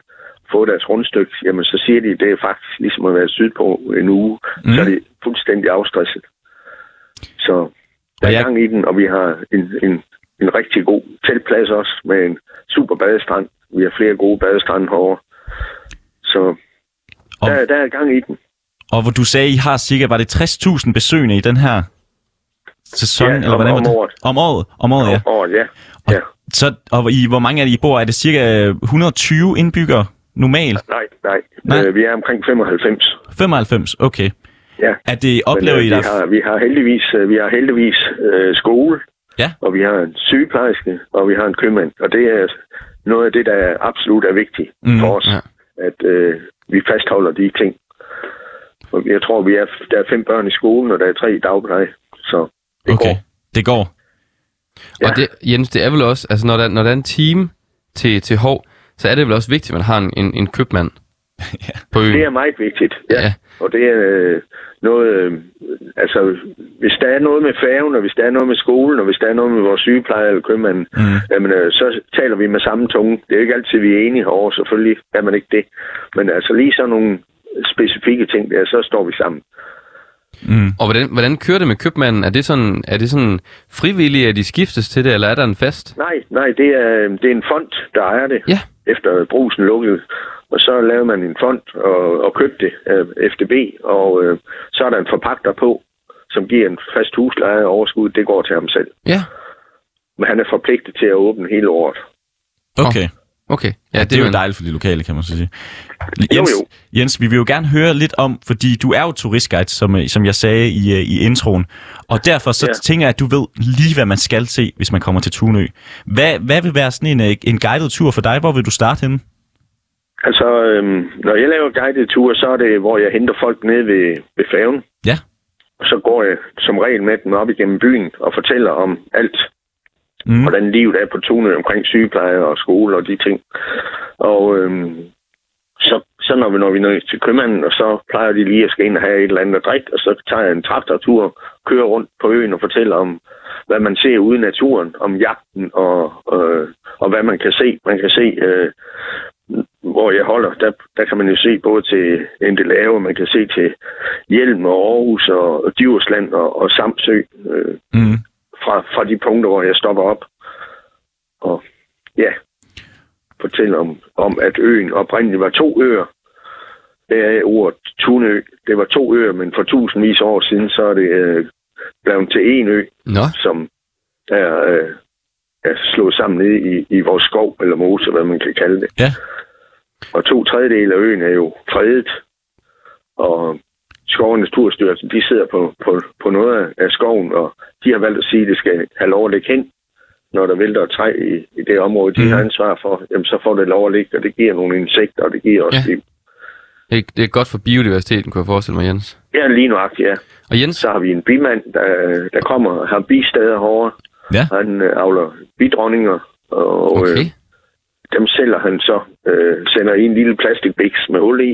få deres rundstykke, jamen så siger de, det er faktisk ligesom at være sydpå en uge. Mm. Så er det fuldstændig afstresset. Så der er jeg- gang i den, og vi har en, en, en rigtig god teltplads også, med en super badestrand. Vi har flere gode badestrande herovre. Så Og- der, der er gang i den. Og hvor du sagde, I har cirka, var det 60.000 besøgende i den her sæson? Ja, eller om- hvordan var om det? året. Om året? Om året, ja. Året, ja. Og, ja. så, og i, hvor mange af I bor? Er det cirka 120 indbyggere normalt? Nej, nej. Nej. Øh, vi er omkring 95. 95, okay. Ja. Er det, Men, oplever øh, I vi, der... har, vi har heldigvis, øh, vi har heldigvis øh, skole, Ja. og vi har en sygeplejerske, og vi har en købmand. Og det er noget af det, der absolut er vigtigt Mm, for os, ja. at øh, vi fastholder de ting. Og jeg tror, vi er, der er fem børn i skolen, og der er tre i dagpleje. Så det Okay, går. det går. Ja. Og det, Jens, det er vel også, altså når der, når der er en team til, til Hov, så er det vel også vigtigt, at man har en, en, en købmand på øen. Det er meget vigtigt, ja. Ja. ja. Og det er øh, noget, øh, altså, hvis der er noget med færgen, og hvis der er noget med skolen, og hvis der er noget med vores sygeplejer eller købmanden, Mm. jamen, øh, så taler vi med samme tunge. Det er ikke altid, vi er enige herovre, selvfølgelig er man ikke det. Men altså lige sådan nogle specifikke ting der, så står vi sammen. Mm. Og hvordan, hvordan kører det med købmanden? Er det sådan, er det sådan frivilligt, at de skiftes til det, eller er der en fest? Nej, nej, det er, det er en fond, der ejer det, Ja. Efter brusen lukkede. Og så lavede man en fond og, og købte det, øh, FDB, og øh, så er der en forpagter på, som giver en fast husleje og overskud. Det går til ham selv. Ja, Men han er forpligtet til at åbne hele året. Okay. Okay. Ja, det, er jo jo dejligt for de lokale, kan man så sige. Jo, Jens, jo. Jens, vi vil jo gerne høre lidt om, fordi du er jo turistguide, som, øh, som jeg sagde i, øh, i introen, og derfor så ja. Ja. tænker jeg, at du ved lige, hvad man skal se, hvis man kommer til Tunø. Hvad, hvad vil være sådan en, øh, en guided tur for dig? Hvor vil du starte henne? Altså, øhm, når jeg laver guided tur, så er det, hvor jeg henter folk ned ved, ved færgen. Ja. Og så går jeg som regel med dem op igennem byen og fortæller om alt. Mm. hvordan livet er på Tunø omkring sygepleje og skole og de ting. Og øhm, så, så når vi når vi når til købmanden, og så plejer de lige at skal ind og have et eller andet at drikke, og så tager jeg en traktortur, kører rundt på øen og fortæller om, hvad man ser ude i naturen, om jagten og, øh, og hvad man kan se. Man kan se, øh, hvor jeg holder, der, der kan man jo se både til Endelave, man kan se til Hjelm og Aarhus og, og Djursland og, og Samsø. Øh, Mm. Fra, fra de punkter, hvor jeg stopper op. Og ja, fortælle om, om, at øen oprindeligt var to øer. Det er ordet Tunø. Det var to øer, men for tusindvis år siden, så er det øh, blevet til en ø, Nå, som er, øh, er slået sammen ned i, i vores skov, eller mose, hvad man kan kalde det. Ja. Og to tredjedele af øen er jo fredet, og Skov- og Naturstyrelsen, de sidder på, på, på noget af- skoven, og de har valgt at sige, at det skal have lov at ligge hen, når der vælter et træ i, i det område. De Mhm. har ansvar for, jamen så får det lov at ligge, og det giver nogle insekter, og det giver også Ja. liv. det er, det er godt for biodiversiteten, kunne jeg forestille mig, Jens. Ja, lige nuagtigt, ja. Og Jens, Så har vi en bimand, der, der kommer og har bisteder herovre. Ja. Han øh, avler bidronninger, og okay. øh, dem sælger han så, øh, sender i en lille plastikbiks med hul i,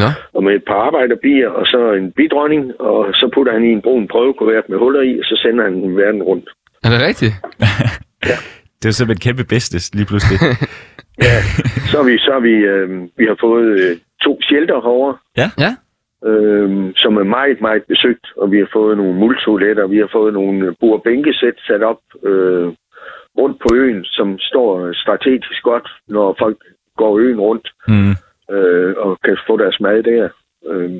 Nå, og med et par arbejderbier, og så en bidronning, og så putter han i en brun prøvekuvert med huller i, og så sender han den verden rundt. er det rigtigt? *laughs* Det er jo simpelthen kæmpe business lige pludselig. *laughs* Så har vi, så har vi, øh, vi har fået øh, to shelter herovre, Ja, øh, som er meget, meget besøgt, og vi har fået nogle multoiletter, vi har fået nogle bord bænkesæt sat op øh, rundt på øen, som står strategisk godt, når folk går øen rundt Mm. øh, og kan få deres mad der. Øh,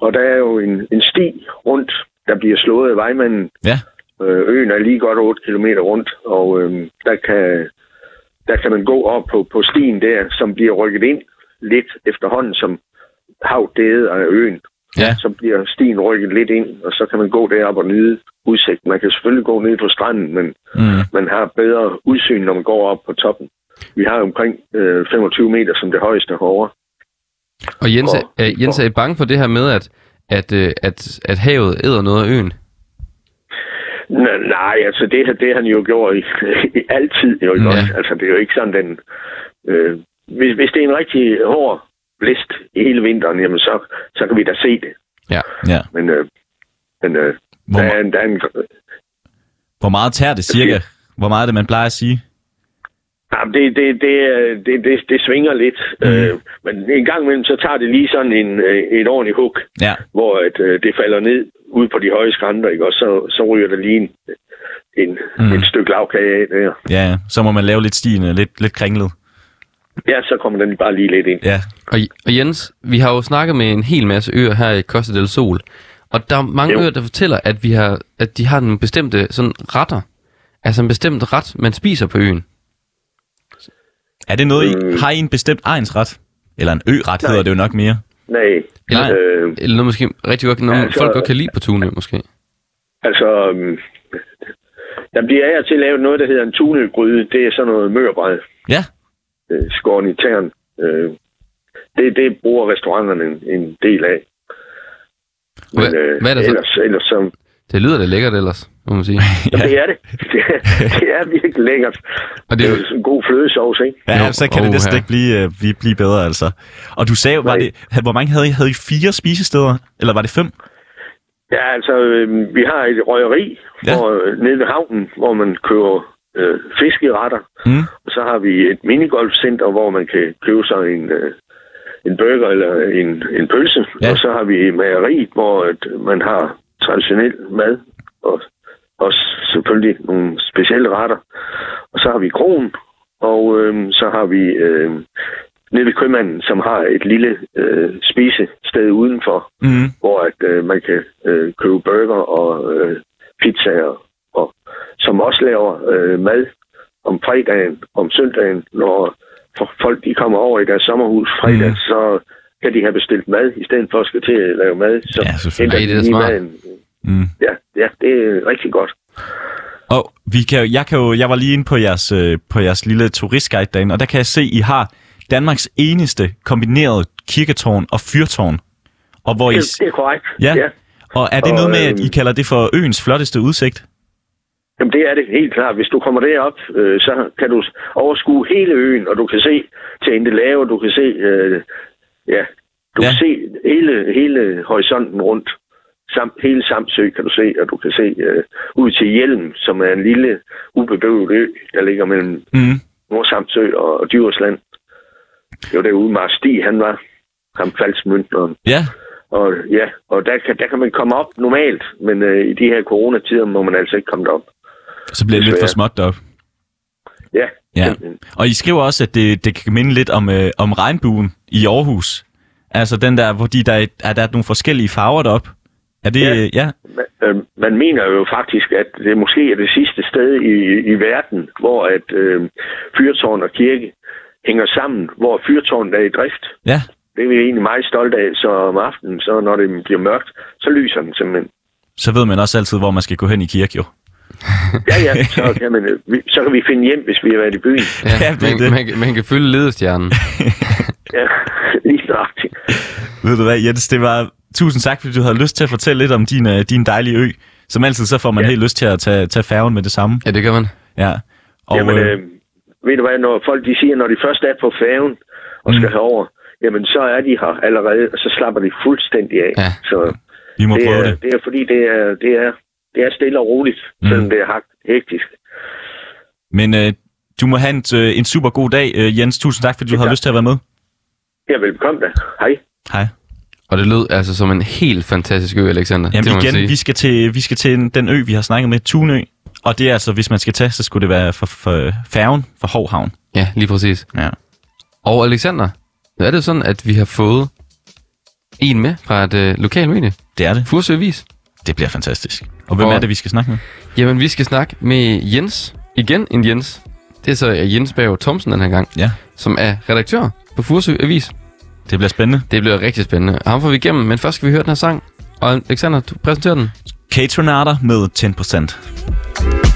og der er jo en, en sti rundt, der bliver slået af vejmanden. Ja. Øh, øen er lige godt 8 km rundt, og øh, der, kan, der kan man gå op på, på stien der, som bliver rykket ind lidt efterhånden, som hav dæde af øen. Ja. Så bliver stien rykket lidt ind, og så kan man gå derop og nyde udsigt. Man kan selvfølgelig gå ned på stranden, men Mm. man har bedre udsyn, når man går op på toppen. Vi har omkring øh, 25 meter som det højeste herovre. Og Jens, Og- er, Jens, er I bange for det her med, at, at, øh, at, at havet æder noget af øen? Nej, altså det, har- det har han jo gjort i, i altid. Jo, ikke Ja. også? Altså det er jo ikke sådan den... Øh, hvis, hvis det er en rigtig hård blæst i hele vinteren, jamen så, så kan vi da se det. Ja. Ja. Men, øh, men øh, Hvor, der, er, en- der er en, hvor meget tager det cirka? Hvor meget er det, man plejer at sige? Jamen, det, det, det, det, det, det svinger lidt. Mm. Øh, men en gang imellem, så tager det lige sådan en, øh, et ordentligt hug, Ja. hvor at, øh, det falder ned ud på de høje skrænter, ikke? og så, så ryger der lige en, en, Mm. et stykke lavkage af der. Ja, ja. så må man lave lidt stigende, lidt, lidt kringlet. Ja, så kommer den bare lige lidt ind. Ja. Og, og Jens, vi har jo snakket med en hel masse øer her i Costa del Sol, og der er mange Jo. øer, der fortæller, at, vi har, at de har nogle bestemte sådan, retter. Altså en bestemt ret, man spiser på øen. Er det noget, I, Mm. har I en bestemt egensret? Eller en ø-ret Nej. hedder det jo nok mere. Nej. Eller, Øh, eller noget måske rigtig godt, noget Ja, ja, så- folk godt kan lide på Tunø, måske. altså, øhm, der bliver af og til lavet noget, der hedder en tunegryde. Det er sådan noget mørbræd, Ja. øh, skåren i tæren. Øh, det, det bruger restauranterne en, en del af. Hvad, hvad er det så? ellers, ellers så, Det lyder da lækkert ellers, må man sige. *laughs* Ja. Det er det. *laughs* Det er, det er virkelig lækkert. Og Det det er jo sådan en god flødesovs, ikke? Ja, Jo, så kan det åh, næsten ikke blive, øh, blive, blive bedre, altså. Og du sagde, var Nej. det, hvor mange havde I? Havde I fire spisesteder? Eller var det fem? Ja, altså, øh, vi har et røgeri Ja. hvor, øh, nede ved havnen, hvor man køber øh, fiskeretter. Mm. Og så har vi et minigolfcenter, hvor man kan købe sig en, øh, en burger eller en, en pølse. Ja. Og så har vi mageriet, hvor at man har traditionel mad. Og også selvfølgelig nogle specielle retter. Og så har vi kronen, og øh, så har vi øh, nede ved købmanden, som har et lille øh, spisested udenfor, Mm. hvor at øh, man kan øh, købe burger og øh, pizzaer, og som også laver øh, mad om fredagen, om søndagen, når for folk de kommer over i deres sommerhus fredag, Mm. så kan de have bestilt mad, i stedet for at skal til at lave mad. Så Ja, selvfølgelig. henter Ej, det er smart. maden. Mm. Ja, ja, det er rigtig godt. Og vi kan, jo- jeg, kan jo, jeg var lige inde på jeres, øh, på jeres lille turistguide derinde, og der kan jeg se, I har Danmarks eneste kombineret kirketårn og fyrtårn. Og hvor I, Det, det er korrekt. Ja. ja. og er det og, noget med, at øhm, I kalder det for øens flotteste udsigt? Jamen, det er det helt klart. Hvis du kommer derop, øh, så kan du overskue hele øen, og du kan se til Indelave, du kan se, øh, ja, du Ja. kan se hele, hele horisonten rundt. Samt, hele Samsø kan du se, og du kan se øh, ud til Hjelm, som er en lille ubebøvet ø, der ligger mellem Mm. Nord-Samsø og, og Djursland. Det var derude, Mars Stig, han var. Ham faldsmynderen. Ja, Og ja, og der kan, der kan man komme op normalt, men øh, i de her coronatider må man altså ikke komme derop. Så bliver det lidt for småt deroppe. Ja, Ja. simpelthen. Og I skriver også, at det, det kan minde lidt om, øh, om regnbuen i Aarhus. Altså den der, hvor de, der, er, er der er nogle forskellige farver deroppe. Er det, Ja. ja. ja? Man, øh, man mener jo faktisk, at det måske er det sidste sted i, i verden, hvor at øh, fyrtårn og kirke hænger sammen, hvor fyrtårnet er i drift. Ja, Det er vi egentlig meget stolte af, så om aftenen, så når det bliver mørkt, så lyser den simpelthen. så ved man også altid, hvor man skal gå hen i kirke, jo. *laughs* Ja, ja, så kan, man, øh, vi- så kan vi finde hjem, hvis vi har været i byen. Ja, Ja, er man, det. Man, kan- man kan følge ledestjernen. *laughs* Ja, lige nøjagtigt. Ved du hvad, Jens, det var... Tusind tak, fordi du havde lyst til at fortælle lidt om din, øh, din dejlige ø. Som altid, så får man ja. Helt lyst til at tage, tage færgen med det samme. Ja, det gør man. Ja. Og, Jamen, øh, øh, ved du hvad, når folk de siger, når de først er på færgen og skal Mm. herover, jamen så er de her allerede, og så slapper de fuldstændig af. Ja. Så vi må det prøve er, det. det er fordi, det er, det er, det er stille og roligt, Mm. selvom det er hektisk. Men øh, du må have en, øh, en super god dag, øh, Jens. Tusind tak, fordi du Ja, tak. lyst til at være med. Ja, velkommen da. Hej. Hej. Og det lød altså som en helt fantastisk ø, Alexander. det må Jamen man igen, sige. vi skal, til, vi skal til en- den ø, vi har snakket med, Tunø. Og det er altså, hvis man skal tage, så skulle det være for, for færgen for Hovhavn. Ja, lige præcis. Ja. Og Alexander, nu er det sådan, at vi har fået en med fra et øh, lokalt medie, Det er det. Fursø Avis. Det bliver fantastisk. Og hvem er det, vi skal snakke med? Jamen, vi skal snakke med Jens. Igen en Jens. Det er så Jens Berg Thomsen den her gang, Ja, som er redaktør på Fursø Avis. det bliver spændende. Det bliver rigtig spændende. Ham får vi igennem, men først skal vi høre den her sang. Og Alexander, du præsenterer den. Kate Renata med 10%.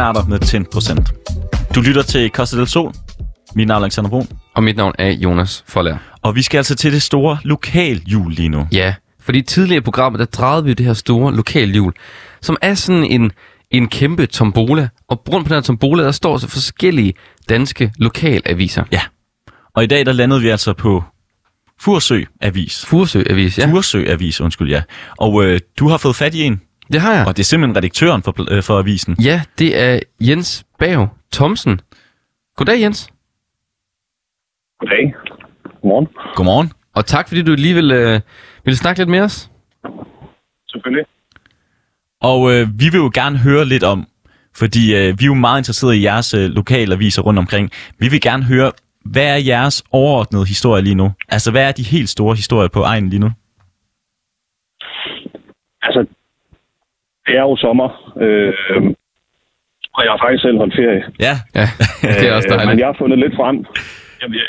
Renata med 10%. Du lytter til Costa del Sol. Mit navn er Alexander Brun. Og mit navn er Jonas Forlær. Og vi skal altså til det store lokaljul lige nu. Ja, fordi tidligere i programmet, der drejede vi det her store lokalhjul, som er sådan en, en kæmpe tombola. Og rundt på den her tombola, der står så forskellige danske lokalaviser. Ja. Og i dag der landede vi altså på Fursø Avis. Fursø Avis, ja. Fursø Avis, undskyld, ja. Og øh, du har fået fat i en, Det har jeg. og det er simpelthen redaktøren for, øh, for avisen. Ja, det er Jens Berg Thomsen. Goddag, Jens. Goddag. Godmorgen. Godmorgen. Og tak, fordi du lige vil, øh, vil snakke lidt med os. Selvfølgelig. Og øh, vi vil jo gerne høre lidt om, fordi øh, vi er jo meget interesserede i jeres øh, lokale aviser rundt omkring. Vi vil gerne høre, hvad er jeres overordnede historie lige nu? Altså, hvad er de helt store historier på egen lige nu? Altså, det er jo sommer, øh, og jeg har faktisk selv holdt ferie. Ja, Ja, *laughs* det er også Øh, Men dejligt. jeg har fundet lidt frem. Jeg vil,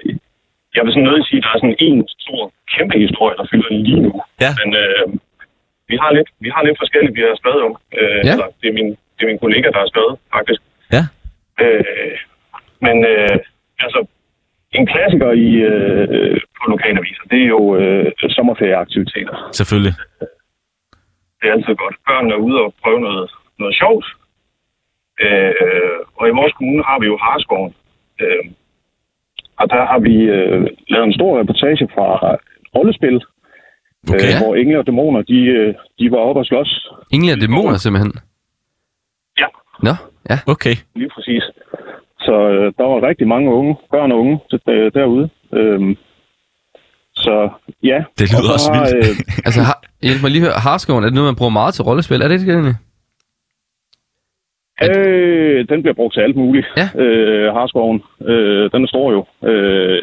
jeg vil sådan nødt sige, at der er sådan en stor, kæmpe historie, der fylder lige nu. Ja. Men øh, vi, har lidt, vi har lidt forskelligt, vi har skrevet om. Øh, Ja. eller, det, er min, det er min kollega, der har skrevet, faktisk. Ja. Øh, men øh, altså, en klassiker i, øh, på lokalaviser, det er jo øh, sommerferieaktiviteter. selvfølgelig. Det er altid godt. Børnene er ude og prøve noget, noget sjovt. Øh, og i vores kommune har vi jo Harskoven. Øh, og der har vi øh, lavet en stor reportage fra et rollespil, Okay. øh, hvor engle og dæmoner, de, øh, de var oppe og slås. Engle og dæmoner, simpelthen. Ja, Nå, ja. Okay. lige præcis. Så øh, der var rigtig mange unge, børn og unge øh, derude. Øh, Så ja. Det lyder Og så også har, vildt. øh, *laughs* Altså, har, hjælp mig lige høre, Harskoven, er det noget, man bruger meget til rollespil? Er det ikke det egentlig? Øh, den bliver brugt til alt muligt. Ja. Øh, Harskoven, øh, den er stor jo. Øh,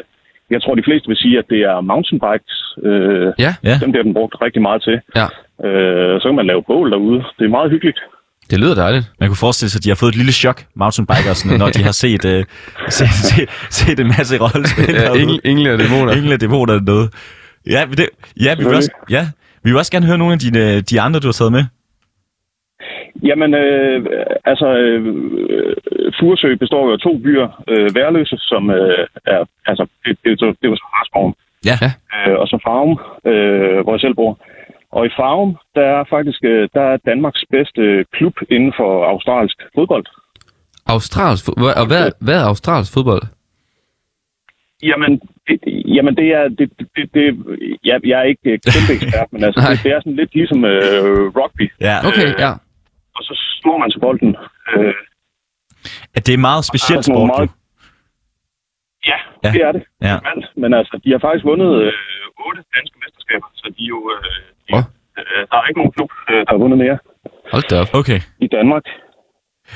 jeg tror, de fleste vil sige, at det er mountainbikes. Øh, Ja. Ja. Dem bliver den brugt rigtig meget til. Ja. Øh, så kan man lave bål derude. Det er meget hyggeligt. Det lyder dejligt. Man kunne forestille sig, at de har fået et lille chok, mountainbikersne, når de har set, uh, *laughs* set, set, set en masse rollespil. Ja, engle, engle og dæmoner. Engle og dæmoner eller noget. Ja, men det, ja, vi vil også, ja, vi vil også gerne høre nogle af dine, de andre, du har taget med. Jamen, øh, altså, øh, Furesø består jo af to byer. Øh, Værløse, som øh, er, altså, det, det, det, det var så Harskoven. Ja. Ja. Øh, og så Farum, øh, hvor jeg selv bor. Og i Farum, der er faktisk øh, der er Danmarks bedste klub inden for australsk fodbold. Australsk fodbold. Og hvad, hvad er australsk fodbold? Jamen, det, jamen det er, det, det, det, jeg, jeg er ikke øh, kæmpe ekspert, men altså, *laughs* det, det er sådan lidt ligesom øh, rugby, Ja, Okay, ja. og så slår man til bolden. Øh, at det er meget specielt er nogle sport. meget- ja, Ja. det er det. Ja. Men, men altså, de har faktisk vundet øh, otte danske mesterskaber, så de er jo... Øh, Åh. øh, der er ikke nogen klub, øh, der har vundet mere Hold da op. Okay. i Danmark.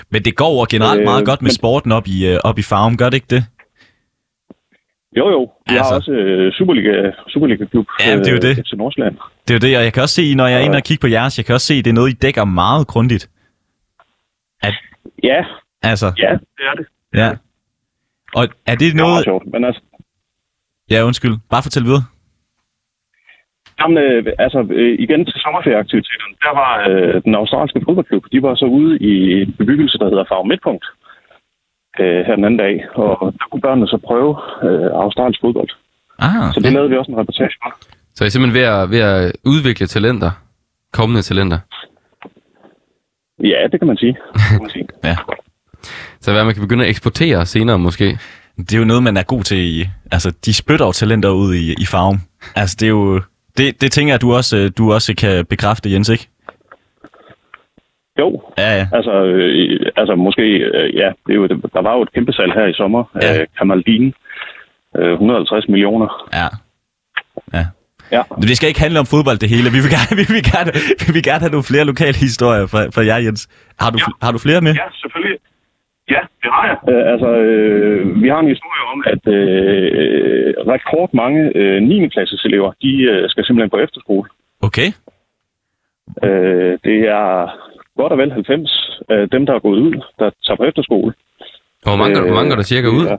Men det går over generelt Øh, meget godt med men- sporten op i, øh, op i Farum, gør det ikke det? Jo, jo. De Altså. har også øh, Superliga, Superliga-klub. Ja, det er jo det. FC Nordsjælland. Det er jo det, og jeg kan også se, når jeg er inde og kigge på jeres, jeg kan også se, at det er noget, I dækker meget grundigt. Ja, Altså, ja, det er det. ja. Og er det Det er meget noget... sjovt. Men altså, Ja, undskyld. Bare fortæl videre. Jamen, øh, altså, øh, igen til sommerferieaktiviteterne, der var øh, den australske fodboldklub, de var så ude i en bebyggelse, der hedder Farve Midtpunkt, øh, her den anden dag, og der kunne børnene så prøve øh, australsk fodbold. Ah, Så det lavede vi også en reportage for. Så er I simpelthen ved at, ved at udvikle talenter? Kommende talenter? Ja, det kan man sige. Det kan man sige. *laughs* ja. Så hvad man kan begynde at eksportere senere måske? Det er jo noget, man er god til i... Altså, de spytter jo talenter ud i, i Farum. Altså, det er jo... Det, det tænker jeg, du også, øh, du også kan bekræfte, Jens, ikke? Jo, Ja, ja. altså, øh, altså måske, øh, ja, det er jo, der var jo et kæmpe salg her i sommer Ja. af Kamaldin, øh, 150 millioner. Ja. Ja. Ja. Men det skal ikke handle om fodbold, det hele. Vi vil gerne, *laughs* vi vil gerne, vi vil gerne have nogle flere lokale historier fra, fra jer, Jens. Har du, Ja. har du flere med? Ja, selvfølgelig. Ja, det har jeg. Øh, altså, øh, vi har en historie om, at øh, rekordmange øh, 9. klasses elever, de øh, skal simpelthen på efterskole. Okay. Øh, det er godt og vel 90 af dem, der er gået ud, der tager på efterskole. Og hvor mange, øh, hvor mange går der cirka ud? Ja.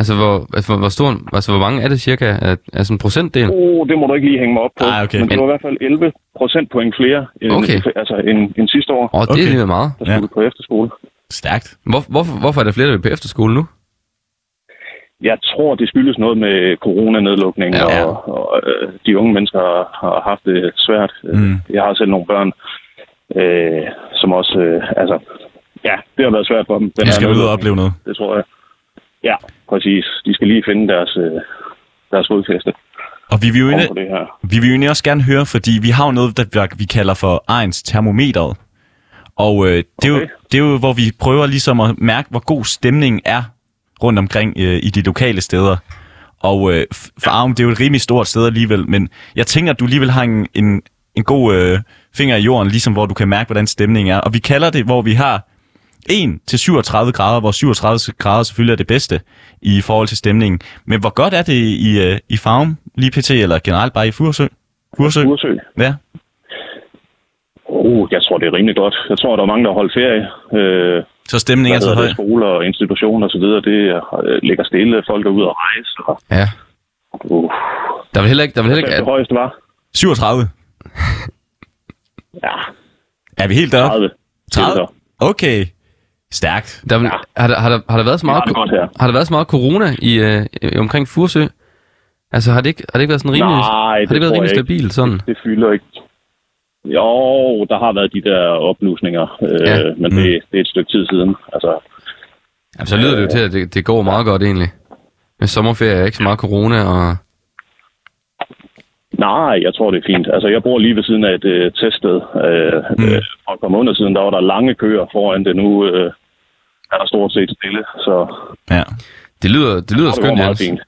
Altså, hvor, altså, hvor, hvor, stor, altså, hvor mange er det cirka? Er, er sådan en procentdel? Oh, det må du ikke lige hænge mig op på. Ah, okay. Men det var i hvert fald 11 procentpoint flere end, Okay. altså, end, end sidste år, Åh, oh, det Okay. er alligevel meget. der skulle på efterskole. Stærkt. Hvor, hvorfor, hvorfor er der flere, der vil på efterskole nu? Jeg tror, det skyldes noget med coronanedlukning, Ja. ja. og, og øh, de unge mennesker har, haft det svært. Mm. Jeg har selv nogle børn, øh, som også, øh, altså, ja, det har været svært for dem. Den De skal ud og opleve noget. Det tror jeg. Ja, præcis. De skal lige finde deres, øh, deres fodfæste Og vi vil jo egentlig, vi vil jo egentlig også gerne høre, fordi vi har jo noget, der vi kalder for Ejens termometeret. Og øh, det, er jo, Okay. det er jo, hvor vi prøver ligesom at mærke, hvor god stemningen er rundt omkring øh, i de lokale steder. Og øh, f- for Arum, det er jo et rimelig stort sted alligevel, men jeg tænker, at du alligevel har en, en, en god øh, finger i jorden, ligesom hvor du kan mærke, hvordan stemningen er. Og vi kalder det, hvor vi har 1 til 37 grader, hvor 37 grader selvfølgelig er det bedste i forhold til stemningen. Men hvor godt er det i, øh, i Farum, lige pt. eller generelt bare i Furesø? Furesø? Ursø. Ja. Oh, jeg tror, det er rimelig godt. Jeg tror, der er mange, der har holdt ferie. Øh, Så stemningen er så høj. det, skoler og institutioner osv., det øh, ligger stille. Folk er ude at rejse. Og, Ja. uh, Der vil heller ikke... Der vil heller ikke det højeste var 37. ja, Er vi helt deroppe? 30. 30? Okay. Stærkt. der vil, har, der, har, der, har der været så meget, har det her. har der været så meget corona i, øh, omkring Fursø? Altså, har det ikke, har det ikke været sådan rimelig, Nej, har det det ikke været rimelig stabilt sådan? Det fylder ikke. Jo, der har været de der oplusninger, øh, Ja. ja. men det, det er et stykke tid siden. Altså, Jamen, så lyder det jo til, at det, det går meget godt egentlig. Med sommerferie er ikke så meget corona, og... nej, jeg tror, det er fint. Altså, jeg bor lige ved siden af et øh, teststed. Øh, Mm. mm. øh, for et par måneder siden, der var der lange køer foran det. Nu øh, er der stort set stille, så Det lyder, det lyder det går skønt, Jens. fint.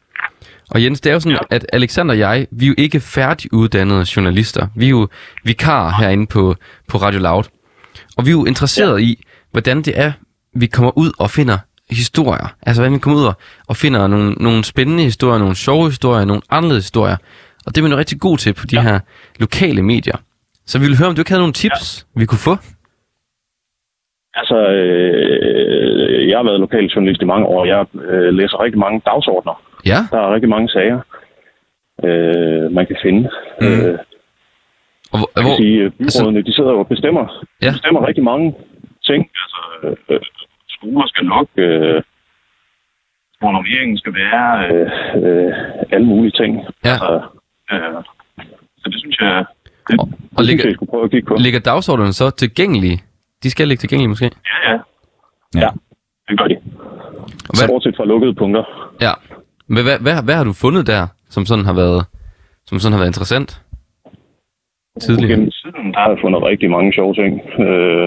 Og Jens, det er jo sådan, ja. at Alexander og jeg, vi er jo ikke færdiguddannede journalister. Vi er jo vikarer herinde på, på Radio Loud. Og vi er jo interesseret ja. i, hvordan det er, vi kommer ud og finder historier. Altså, hvordan vi kommer ud og, og finder nogle, nogle spændende historier, nogle sjove historier, nogle anderledes historier. Og det er man jo rigtig god til på de ja. her lokale medier. Så vi vil høre, om du ikke havde nogle tips, ja. vi kunne få. Altså, øh, jeg har været lokaljournalist i mange år. Jeg øh, læser rigtig mange dagsordner. Ja. Der er rigtig mange sager, øh, man kan finde. Mm. Øh, Og hvor, hvor, kan sige, øh, byrådene, de sidder og bestemmer, Ja. bestemmer rigtig mange ting. Altså, øh, skoler skal lukke, øh, hvor normeringen skal være, øh, øh, alle mulige ting. Ja. Altså, øh, så det synes jeg, det, Og- det og synes ligger- jeg, jeg prøve at kigge på. ligger dagsordenen så tilgængelige? De skal ligge tilgængelige måske? Ja, ja. Ja. Ja, det gør de. Og hvad, Bortset fra lukkede punkter. ja. Men hvad, hvad, hvad har du fundet der, som sådan har været, som sådan har været interessant? Tidligere. Gennem tiden, der har jeg fundet rigtig mange sjove ting. Øh,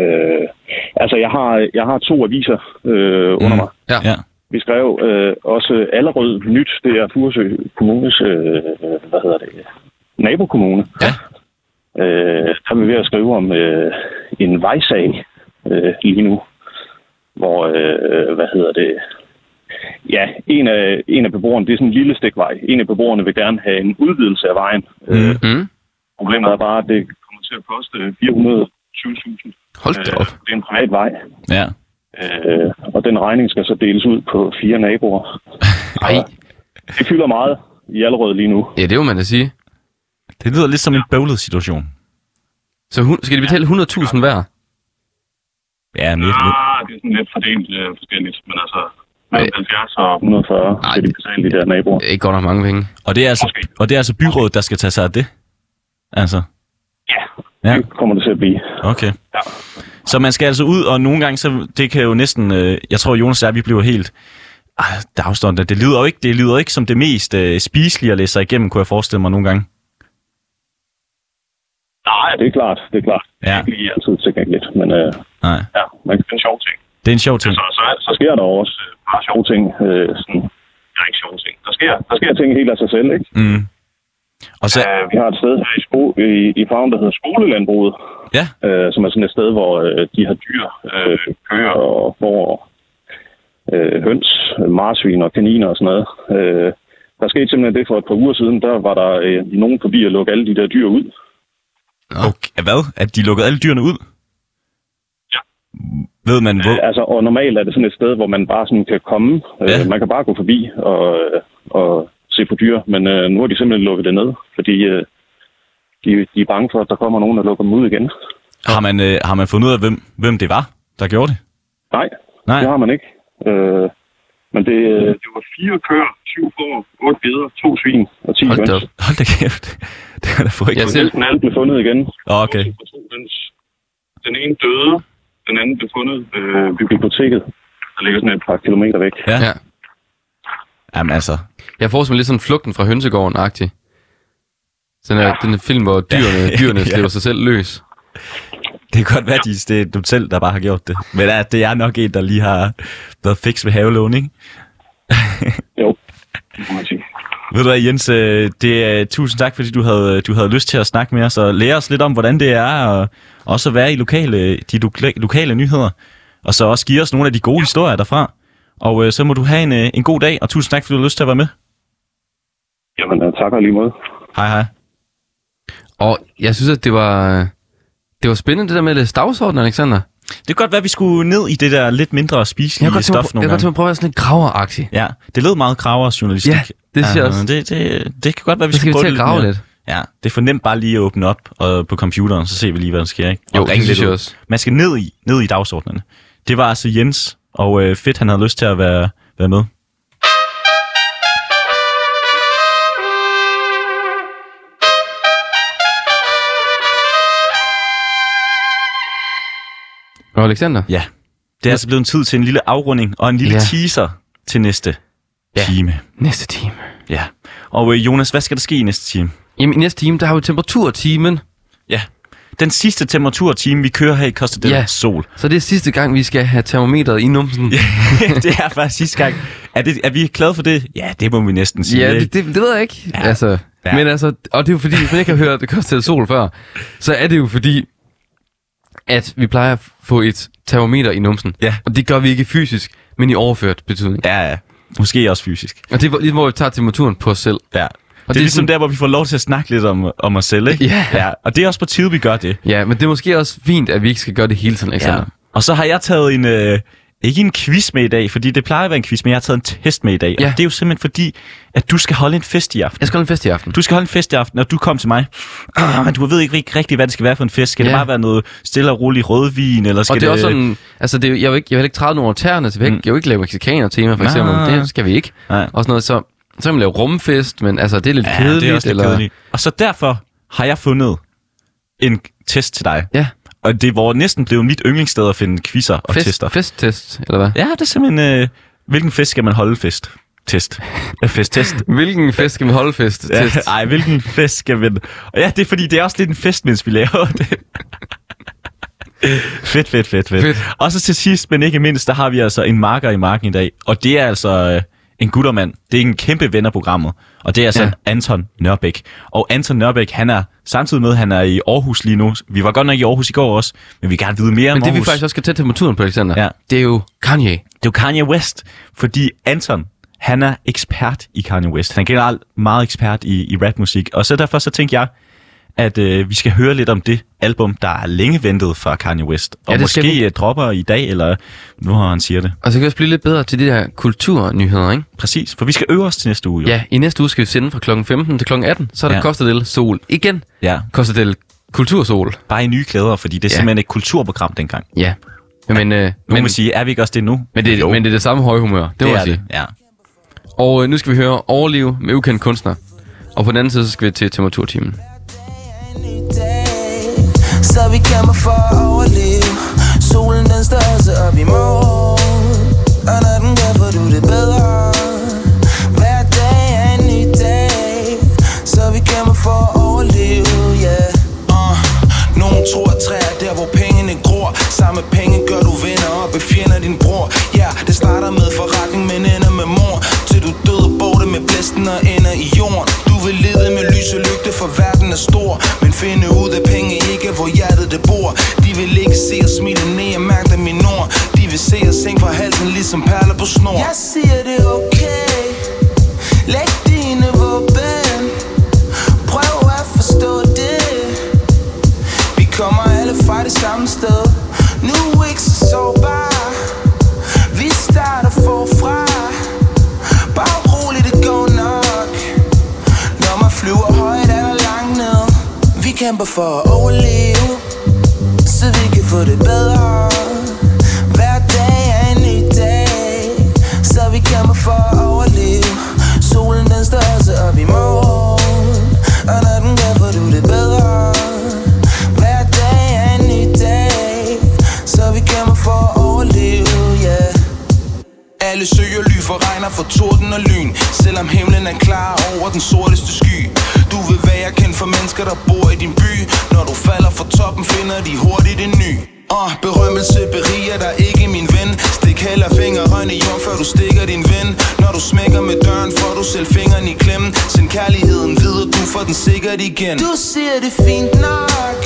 øh, altså, jeg har, jeg har to aviser øh, under Mm. mig. Ja. Ja. Vi skrev øh, også Allerød Nyt, det er Furesø Kommunes, øh, hvad hedder det, nabokommune. Ja. Øh, der er vi ved at skrive om øh, en vejsag øh, lige nu, hvor, øh, hvad hedder det, ja, en af, en af beboerne, det er sådan en lille stikvej. En af beboerne vil gerne have en udvidelse af vejen. Øh, Mm. Problemet er bare, at det kommer til at koste 420.000. Hold da op. Øh, det er en privat vej, Ja. øh, og den regning skal så deles ud på fire naboer. *laughs* Ej. Det fylder meget i Allerød lige nu. Ja, det må man da sige. Det lyder lidt som en bøvlet situation. Så hun, skal de betale 100.000 hver? Ja, mere, Ah, det er sådan lidt fordelt øh, forskelligt, men altså mellem 70 og 140 Ej, skal de betale de der naboer. Det er ikke godt nok mange penge. og, det er altså, og det er altså byrådet, der skal tage sig af det? Altså, Ja, Ja. det kommer det til at blive. okay. Ja. Så man skal altså ud, og nogle gange, så det kan jo næsten... Øh, jeg tror, Jonas og jeg, vi bliver helt... Ah, dagsstående. Det lyder jo ikke, det lyder ikke som det mest øh, spiselige at læse sig igennem, kunne jeg forestille mig nogle gange. Nej, det er klart, det er klart. Det Ja. er ikke lige altid tilgængeligt, men øh, Nej, ja, man kan finde sjove ting. Det er en sjov ting. Så, så, så sker der også øh, bare sjove ting. Øh, sådan, ja, ikke sjove ting. Der sker, der sker ting helt af sig selv, ikke? Mm. Og så, Uh, vi har et sted her i, sko- i, i farven, der hedder Skolelandbruget, ja, uh, som er sådan et sted, hvor uh, de har dyr, uh, køer og får uh, høns, marsvin og kaniner og sådan noget. Uh, der skete simpelthen det for et par uger siden, der var der uh, nogen forbi at lukke alle de der dyr ud. okay, hvad? At de lukkede alle dyrene ud? Ved man, hvor... Altså, og normalt er det sådan et sted, hvor man bare sådan kan komme. Ja. Man kan bare gå forbi og, og se på dyr, men uh, nu har de simpelthen lukket det ned, fordi uh, de, de er bange for, at der kommer nogen, der lukker dem ud igen. Har man, øh, har man fundet ud af, hvem, hvem det var, der gjorde det? Nej, Nej. det har man ikke. Øh, men det, det var fire køer, syv får, otte geder, to svin og ti Hold høns. Hold da kæft. *laughs* Det er da for ikke. Jeg Og selv- Næsten alle blev fundet igen. Okay. Og høns. Den ene døde, den anden blev fundet øh, biblioteket. Der ligger sådan et par kilometer væk. Ja. Ja. Jamen altså, Jeg får mig lidt sådan flugten fra hønsegården-agtig. Sådan ja. den film, hvor dyrene, *laughs* Ja. dyrene Ja. slipper sig selv løs. det kan godt være, de, det er du selv, der bare har gjort det. Men ja, det er nok en, der lige har været fix ved havelån, ikke? Jo, det må man sige. Ved du hvad, Jens, øh, det er, tusind tak, fordi du havde, du havde lyst til at snakke med os og lære os lidt om, hvordan det er, og også at være i lokale, de lokale, nyheder, og så også give os nogle af de gode historier derfra. Og øh, så må du have en, øh, en god dag, og tusind tak, fordi du har lyst til at være med. Jamen, øh, tak og lige måde. Hej hej. Og jeg synes, at det var, det var spændende, det der med at læse dagsordenen, Alexander. Det kan godt være, at vi skulle ned i det der lidt mindre Jeg spiselige tænke stof mig, jeg nogle kan godt tænke mig at prøve at være sådan lidt graveragtig. Ja, det lød meget kravers journalistik. Ja, det synes jeg også. Det, det, det kan godt være, vi Så skal vi til at det grave mere. lidt. Ja, det er for nemt bare lige at åbne op og på computeren, så ser vi lige, hvad der sker. Ikke? Jo, Og det ringe synes lidt jeg også. Man skal ned i, ned i dagsordnerne. Det var altså Jens, og øh, fedt, han havde lyst til at være, være med. Alexander? Ja, det er altså blevet en tid til en lille afrunding og en lille Ja. teaser til næste Ja. time. Næste time. Ja. Og øh, Jonas, hvad skal der ske i næste time? Jamen i næste time, der har vi temperaturtimen. Ja, den sidste temperaturtime, vi kører her i Costa del Ja. Sol. Så det er sidste gang, vi skal have termometeret i numsen. *laughs* Ja, det er faktisk sidste gang. Er, det, er vi glade for det? Ja, det må vi næsten sige. ja det, det, det ved jeg ikke. Ja. Altså, Ja. Men altså, og det er jo fordi, hvis man ikke har hørt det koster sol før, så er det jo fordi, at vi plejer at få et termometer i numsen. Ja. Og det gør vi ikke fysisk, men i overført betydning. ja, ja. Måske også fysisk. Og det er lige, hvor vi tager temperaturen på os selv. Ja. Og det, det er ligesom sådan- der, hvor vi får lov til at snakke lidt om, om os selv, ikke? Ja. ja. Og det er også på tide, vi gør det. Ja, men det er måske også fint, at vi ikke skal gøre det hele tiden, Alexander. Og så har jeg taget en, øh, ikke en quiz med i dag, fordi det plejer at være en quiz, men jeg har taget en test med i dag. Ja. Og det er jo simpelthen fordi, at du skal holde en fest i aften. Jeg skal holde en fest i aften. Du skal holde en fest i aften, og du kom til mig. Ah, men du ved ikke rigtig, hvad det skal være for en fest. Skal ja. det bare være noget stille og rolig rødvin, eller skal Og det er også sådan, altså det, er- jeg vil ikke, jeg vil ikke træde tæerne, så jeg vil ikke, jeg vil ikke lave mexikaner tema for eksempel. Nej. Det skal vi ikke. Nej. Og sådan noget, så, så kan man lave rumfest, men altså det er lidt Ja, kedeligt. det er også lidt eller, kedeligt. Og så derfor har jeg fundet en test til dig. Ja, Og det var næsten blevet mit yndlingssted at finde quizzer og fest, tester. festtest, eller hvad? Ja, det er simpelthen, øh, hvilken fest skal man holde fest? Test. Ja, fest-test. *laughs* Hvilken fest skal man holde fest? Ja, Test. ej, hvilken fest skal vi... Og ja, det er fordi, det er også lidt en fest, mens vi laver *laughs* det. fedt, fedt, fedt, fedt, Fedt. Og så til sidst, men ikke mindst, der har vi altså en marker i marken i dag. Og det er altså øh, en guttermand. Det er en kæmpe ven af programmet. Og det er altså Ja. Anton Nørbæk. Og Anton Nørbæk, han er samtidig med, han er i Aarhus lige nu. Vi var godt nok i Aarhus i går også, men vi vil gerne vide mere om Men det vi Aarhus. faktisk også skal tage temperaturen på, Alexander, Ja. det er jo Kanye. Det er jo Kanye West, fordi Anton, han er ekspert i Kanye West. Han er generelt meget ekspert i, i rapmusik, og så derfor så tænkte jeg, at øh, vi skal høre lidt om det album, der er længe ventet fra Kanye West. Og Ja, måske vi. øh, dropper i dag, eller nu har han siger det. Og så kan vi også blive lidt bedre til de der kulturnyheder, ikke? Præcis, for vi skal øve os til næste uge. Jo. Ja, i næste uge skal vi sende fra kl. 15 til kl. 18, så er der Ja. ja. Costa del Sol igen. ja. Costa del Kultursol. Bare i nye klæder, fordi det er Ja. simpelthen et kulturprogram dengang. Ja. Men, øh, Nu men, sige, er vi ikke også det nu? men, det, Jo, men det er det samme høje humør, det, det må er sige. det. Ja. Og øh, nu skal vi høre Overliv med ukendt kunstner. Og på den anden side, så skal vi til temperaturtimen. Så vi kæmper for at overleve. Solen den står også op i morgen. Og når den gør, får du det bedre. Hver dag er en ny dag. Så vi kæmper for at overleve, yeah. Uh, Nogen tror at træer der, hvor pengene gror. Samme penge gør du venner og befjender din bror. Ja, yeah, det starter med forretning, men ender med mor Til du død og det med blæsten og ender i jorden. Du vil lede med lys og lygte, for verden er stor. Men finde ud af penge det bord De vil ikke se os smile ned og mærke dem i nord. De vil se os hænge fra halsen, ligesom perler på snor. Jeg siger det okay. Læg dine våben. Prøv at forstå det. Vi kommer alle fra det samme sted. Nu ikke så sårbar Vi starter forfra. Bare roligt, det går nok. Når man flyver højt eller langt ned. Vi kæmper for at overleve få det bedre. Hver dag er en ny dag Så vi kæmper for at overleve. Solen den står også op i morgen Og når den gør, får du det bedre. Hver dag er en ny dag Så vi kæmper for at overleve, yeah. Alle søger ly for for torden og lyn Selvom himlen er klar over den sorteste sky. Du vil være kendt for mennesker, der bor i din by. Når du falder fra toppen, finder de hurtigt en ny. Og berømmelse beriger dig ikke, min ven. Stik heller fingeren i jord, før du stikker din ven. Når du smækker med døren, får du selv fingeren i klem Send kærligheden videre, du får den sikkert igen. Du siger det fint nok.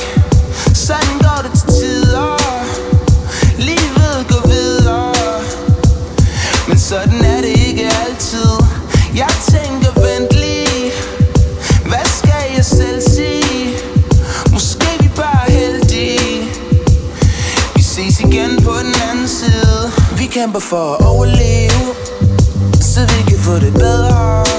Sådan går det til tider. Livet går videre. Men sådan er for at overleve Så vi kan få det bedre.